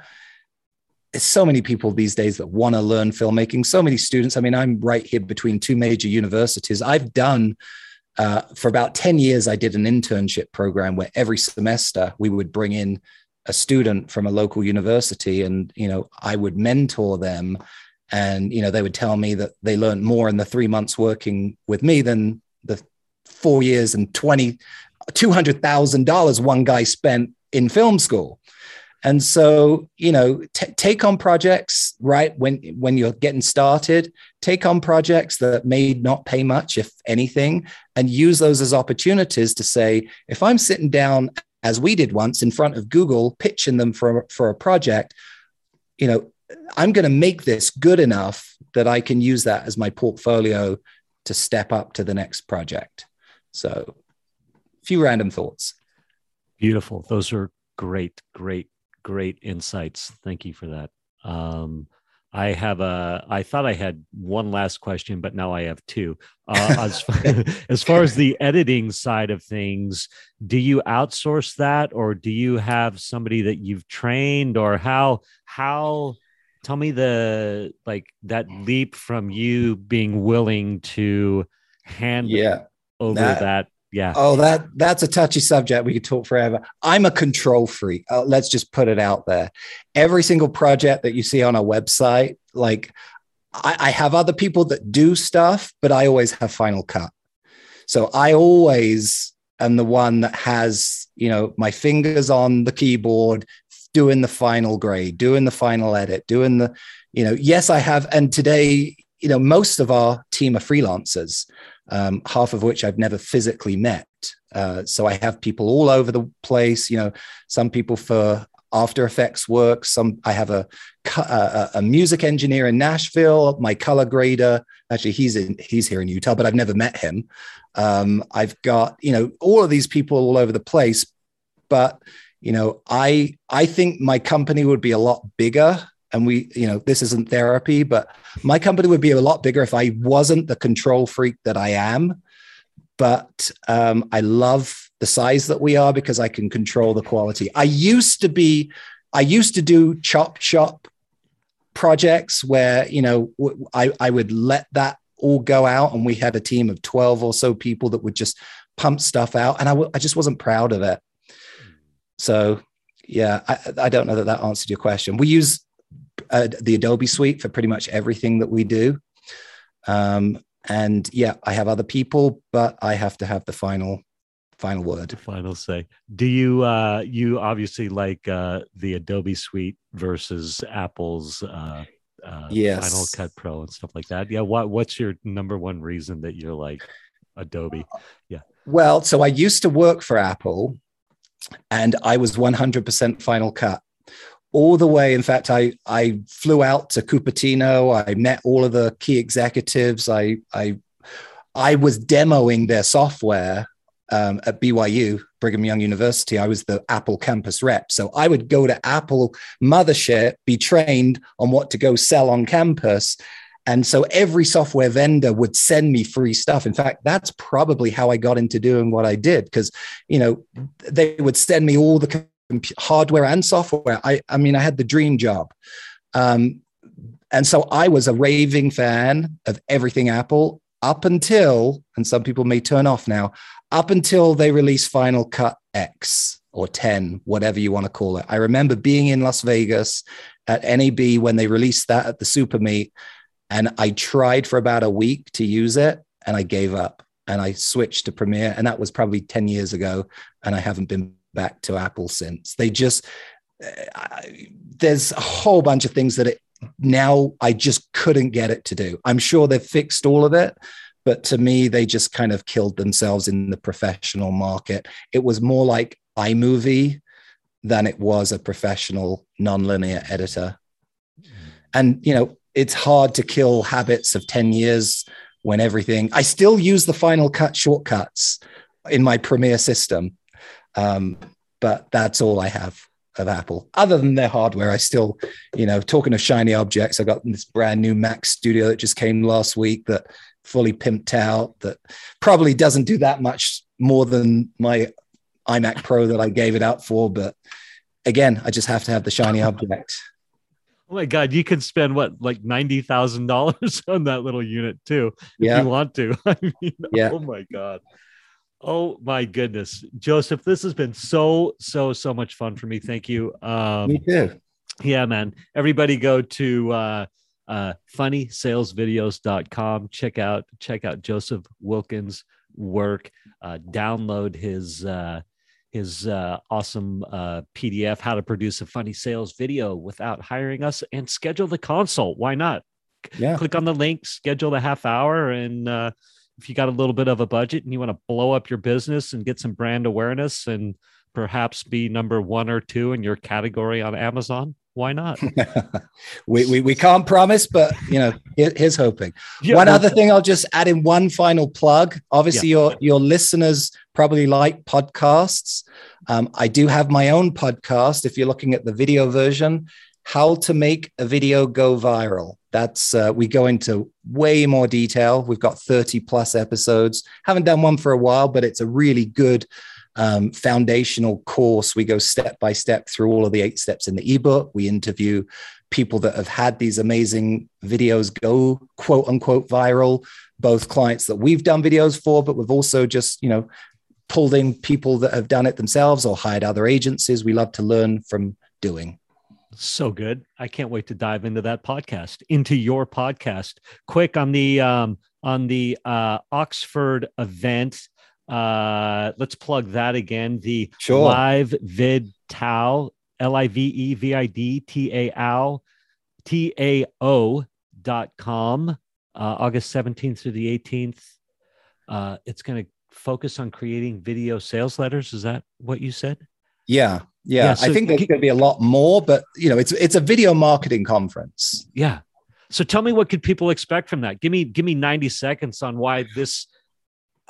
there's so many people these days that want to learn filmmaking so many students. I mean i'm right here between two major universities. I've done uh, for about 10 years i did an internship program where every semester we would bring in a student from a local university and you know i would mentor them. And you know they would tell me that they learned more in the three months working with me than the four years and 20 $200000 one guy spent in film school and so, you know, t- take on projects right when when you're getting started. Take on projects that may not pay much, if anything, and use those as opportunities to say, if I'm sitting down as we did once in front of Google, pitching them for for a project, you know, I'm going to make this good enough that I can use that as my portfolio to step up to the next project. So, a few random thoughts. Beautiful. Those are great, great great insights. Thank you for that. Um, I have a. I thought I had one last question, but now I have two. Uh, <laughs> as, far, as far as the editing side of things, do you outsource that, or do you have somebody that you've trained, or how how? Tell me the like that leap from you being willing to hand yeah over that, that yeah. Oh, that that's a touchy subject. We could talk forever. I'm a control freak. Uh, let's just put it out there. Every single project that you see on our website, like I, I have other people that do stuff, but I always have final cut. So I always am the one that has, you know, my fingers on the keyboard, doing the final grade, doing the final edit, doing the, you know, yes, I have. And today, you know, most of our team are freelancers. Um, half of which I've never physically met. Uh, so I have people all over the place. You know, some people for after Effects work. Some I have a, a, a music engineer in Nashville. My color grader, actually, he's in he's here in Utah, but I've never met him. Um, I've got you know all of these people all over the place, but you know I I think my company would be a lot bigger. And we, you know, this isn't therapy, but my company would be a lot bigger if I wasn't the control freak that I am but um, I love the size that we are because I can control the quality. I used to be, I used to do chop chop projects where you know I, I would let that all go out, and we had a team of twelve or so people that would just pump stuff out, and I, w- I just wasn't proud of it. So yeah, I, I don't know that that answered your question. We use uh, the Adobe Suite for pretty much everything that we do. Um, and yeah i have other people but i have to have the final final word. Final say. Do you uh you obviously like uh the adobe suite versus apple's uh uh yes. final cut pro and stuff like that? Yeah what what's your number one reason that you're like adobe? Yeah. well so i used to work for apple and i was 100% final cut all the way. In fact, I I flew out to Cupertino. I met all of the key executives. I I I was demoing their software um, at BYU, Brigham Young University. I was the Apple campus rep, so I would go to Apple mothership, be trained on what to go sell on campus. And so every software vendor would send me free stuff. In fact, that's probably how I got into doing what I did because, you know, they would send me all the hardware and software. I, I mean, I had the dream job. Um, and so I was a raving fan of everything Apple up until, and some people may turn off now, up until they released Final Cut X or 10, whatever you want to call it. I remember being in Las Vegas at NAB when they released that at the Super Meet. And I tried for about a week to use it and I gave up and I switched to Premiere. And that was probably 10 years ago. And I haven't been back to Apple since. They just, uh, there's a whole bunch of things that it now I just couldn't get it to do. I'm sure they've fixed all of it, but to me, they just kind of killed themselves in the professional market. It was more like iMovie than it was a professional nonlinear editor. And, you know, it's hard to kill habits of 10 years when everything, I still use the Final Cut shortcuts in my Premiere system um, but that's all I have of Apple. Other than their hardware, I still, you know, talking of shiny objects, I got this brand new Mac Studio that just came last week that fully pimped out that probably doesn't do that much more than my iMac Pro that I gave it out for. But again, I just have to have the shiny <laughs> object. Oh my God, you can spend what, like $90,000 <laughs> on that little unit too, if yeah. you want to. <laughs> I mean, yeah. oh my God. Oh my goodness, Joseph, this has been so so so much fun for me. Thank you. Um, me too. Yeah, man. Everybody go to uh, uh, funnysalesvideos.com. Check out check out Joseph Wilkins' work. Uh, download his uh, his uh, awesome uh, PDF, how to produce a funny sales video without hiring us, and schedule the consult. Why not? Yeah. Click on the link, schedule the half hour, and uh, if you got a little bit of a budget and you want to blow up your business and get some brand awareness and perhaps be number one or two in your category on Amazon, why not? <laughs> we, we, we can't promise, but you know, here's hoping. <laughs> Yeah, one well, other thing, I'll just add in one final plug. Obviously, yeah. your your listeners probably like podcasts. Um, I do have my own podcast. If you're looking at the video version, how to make a video go viral. That's uh, we go into way more detail. We've got 30 plus episodes. Haven't done one for a while, but it's a really good um, foundational course. We go step by step through all of the eight steps in the ebook. We interview people that have had these amazing videos go quote unquote viral, both clients that we've done videos for, but we've also just, you know, pulled in people that have done it themselves or hired other agencies. We love to learn from doing. So good. I can't wait to dive into that podcast, into your podcast. Quick on the um on the uh Oxford event. Uh let's plug that again. The sure. live vid tao L-I-V-E-V-I-D-T-A-O T-A-O dot com uh August 17th through the 18th. uh, it's going to focus on creating video sales letters. Is that what you said? Yeah, yeah. yeah so I think there's going to be a lot more, but you know, it's it's a video marketing conference. Yeah. So tell me what could people expect from that? Give me give me 90 seconds on why this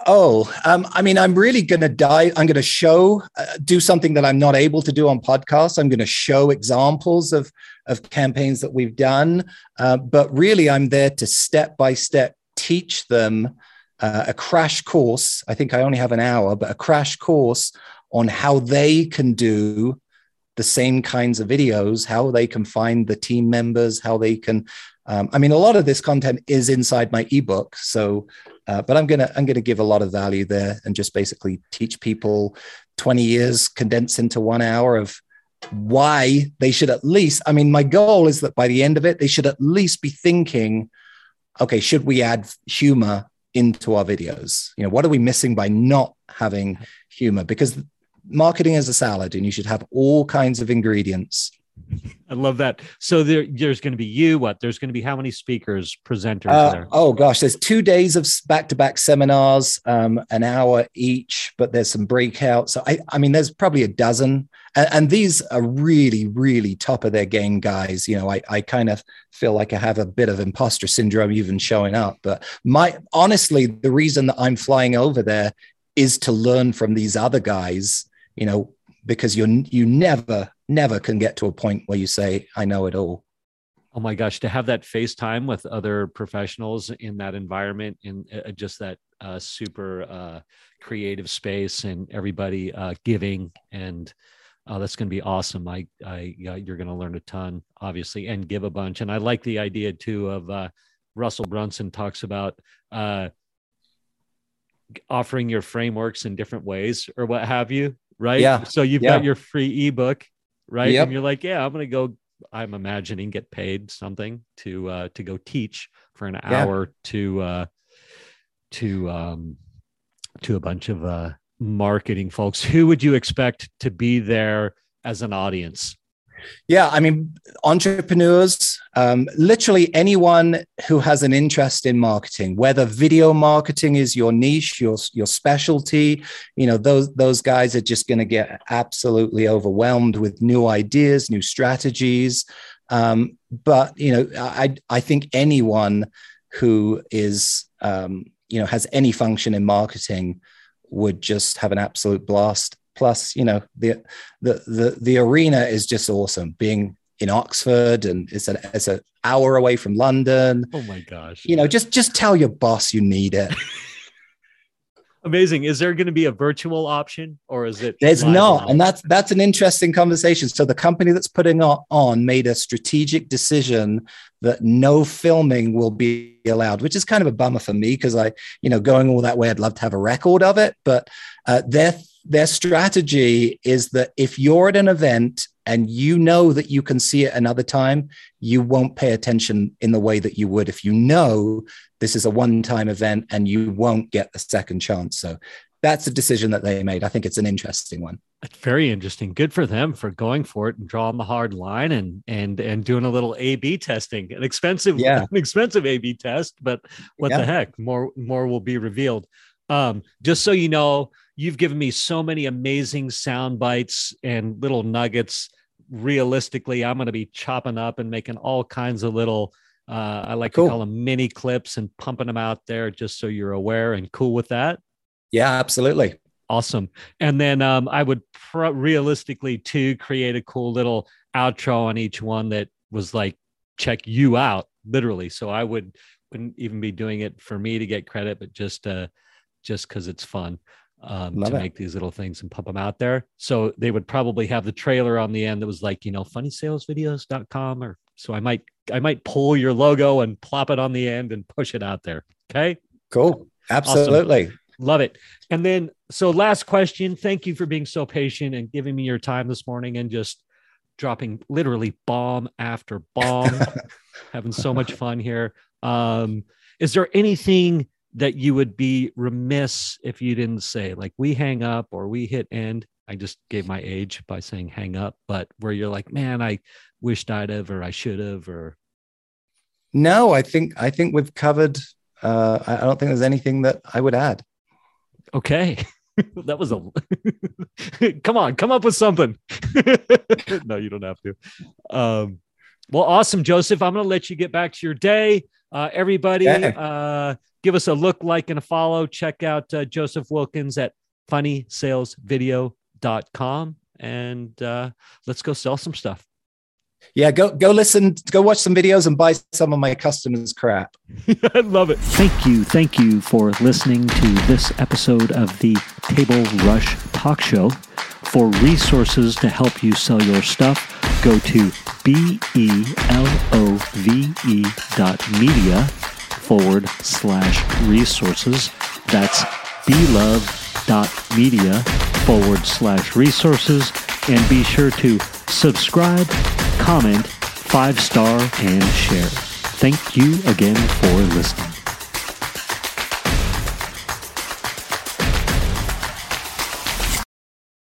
Oh, um, I mean, I'm really going to dive. I'm going to show, uh, do something that I'm not able to do on podcasts. I'm going to show examples of of campaigns that we've done, uh, but really, I'm there to step by step teach them uh, a crash course. I think I only have an hour, but a crash course on how they can do the same kinds of videos, how they can find the team members, how they can. Um, I mean, a lot of this content is inside my ebook, so uh, but I'm gonna I'm gonna give a lot of value there and just basically teach people 20 years condensed into one hour of why they should at least. I mean, my goal is that by the end of it, they should at least be thinking, okay, should we add humor into our videos? You know, what are we missing by not having humor? Because marketing is a salad, and you should have all kinds of ingredients I love that. So there, there's going to be you. What? There's going to be how many speakers, presenters uh, there? Oh gosh, there's two days of back-to-back seminars, um, an hour each, but there's some breakouts. So I, I mean, there's probably a dozen, and, and, these are really, really top of their game guys. You know, I, I kind of feel like I have a bit of imposter syndrome even showing up. But my honestly, the reason that I'm flying over there is to learn from these other guys. You know, because you you never never can get to a point where you say I know it all. Oh my gosh, to have that FaceTime with other professionals in that environment, in uh, just that uh, super uh, creative space, and everybody uh, giving, and uh, that's going to be awesome. I, I, you're going to learn a ton, obviously, and give a bunch. And I like the idea too of uh, Russell Brunson talks about offering your frameworks in different ways or what have you right? Yeah. So you've yeah. got your free ebook, right? Yep. And you're like, yeah, I'm going to go. I'm imagining get paid something to uh, to go teach for an yeah. hour to uh, to um, to a bunch of uh, marketing folks. Who would you expect to be there as an audience? Yeah, I mean, entrepreneurs, um, literally anyone who has an interest in marketing, whether video marketing is your niche, your your specialty, you know, those those guys are just going to get absolutely overwhelmed with new ideas, new strategies. Um, but you know, I I think anyone who is um, you know has any function in marketing would just have an absolute blast plus you know the the the, the arena is just awesome. Being in oxford and it's an it's an hour away from london. Oh my gosh. You know just just tell your boss you need it <laughs> amazing. Is there going to be a virtual option or is it there's not and that's that's an interesting conversation. So the company that's putting on made a strategic decision that no filming will be allowed which is kind of a bummer for me because i you know going all that way i'd love to have a record of it. But uh, they're their strategy is that if you're at an event and you know that you can see it another time, you won't pay attention in the way that you would if you know this is a one time event and you won't get a second chance. So that's a decision that they made. I think it's an interesting one. It's very interesting. Good for them for going for it and drawing the hard line and and and doing a little A B testing. An expensive, yeah. <laughs> an expensive A B test, but what yeah. the heck? More more will be revealed. Um, just so you know, you've given me so many amazing sound bites and little nuggets. Realistically, I'm going to be chopping up and making all kinds of little, uh, I like cool. to call them mini clips and pumping them out there just so you're aware and cool with that. Yeah, absolutely. Awesome. And then um, I would pro- realistically too create a cool little outro on each one that was like, check you out, literally. So I would wouldn't even be doing it for me to get credit, but just uh, just because it's fun um, to it. make these little things and pump them out there. So they would probably have the trailer on the end that was like, you know, funnysalesvideos.com or so I might I might pull your logo and plop it on the end and push it out there. Okay. Cool. Absolutely. Awesome. Love it. And then so last question. Thank you for being so patient and giving me your time this morning and just dropping literally bomb after bomb. <laughs> Having so much fun here. Um, is there anything that you would be remiss if you didn't say like we hang up or we hit end i just gave my age by saying hang up but where you're like man i wished i'd have or i should have or no i think i think we've covered uh, I don't think there's anything that I would add. Okay. <laughs> that was a <laughs> come on, come up with something. <laughs> no, you don't have to. Um, well, awesome, Joseph. I'm going to let you get back to your day. Uh, everybody, yeah. uh, give us a look, like, and a follow. Check out uh, Joseph Wilkins at funnysalesvideo.com and uh, let's go sell some stuff. Yeah, go go listen, go watch some videos and buy some of my customers' crap. <laughs> I love it. Thank you, thank you for listening to this episode of the Table Rush Talk Show. For resources to help you sell your stuff, go to b e l o v e dot media forward slash resources. That's belove.media forward slash resources. And be sure to subscribe, comment, five star, and share. Thank you again for listening.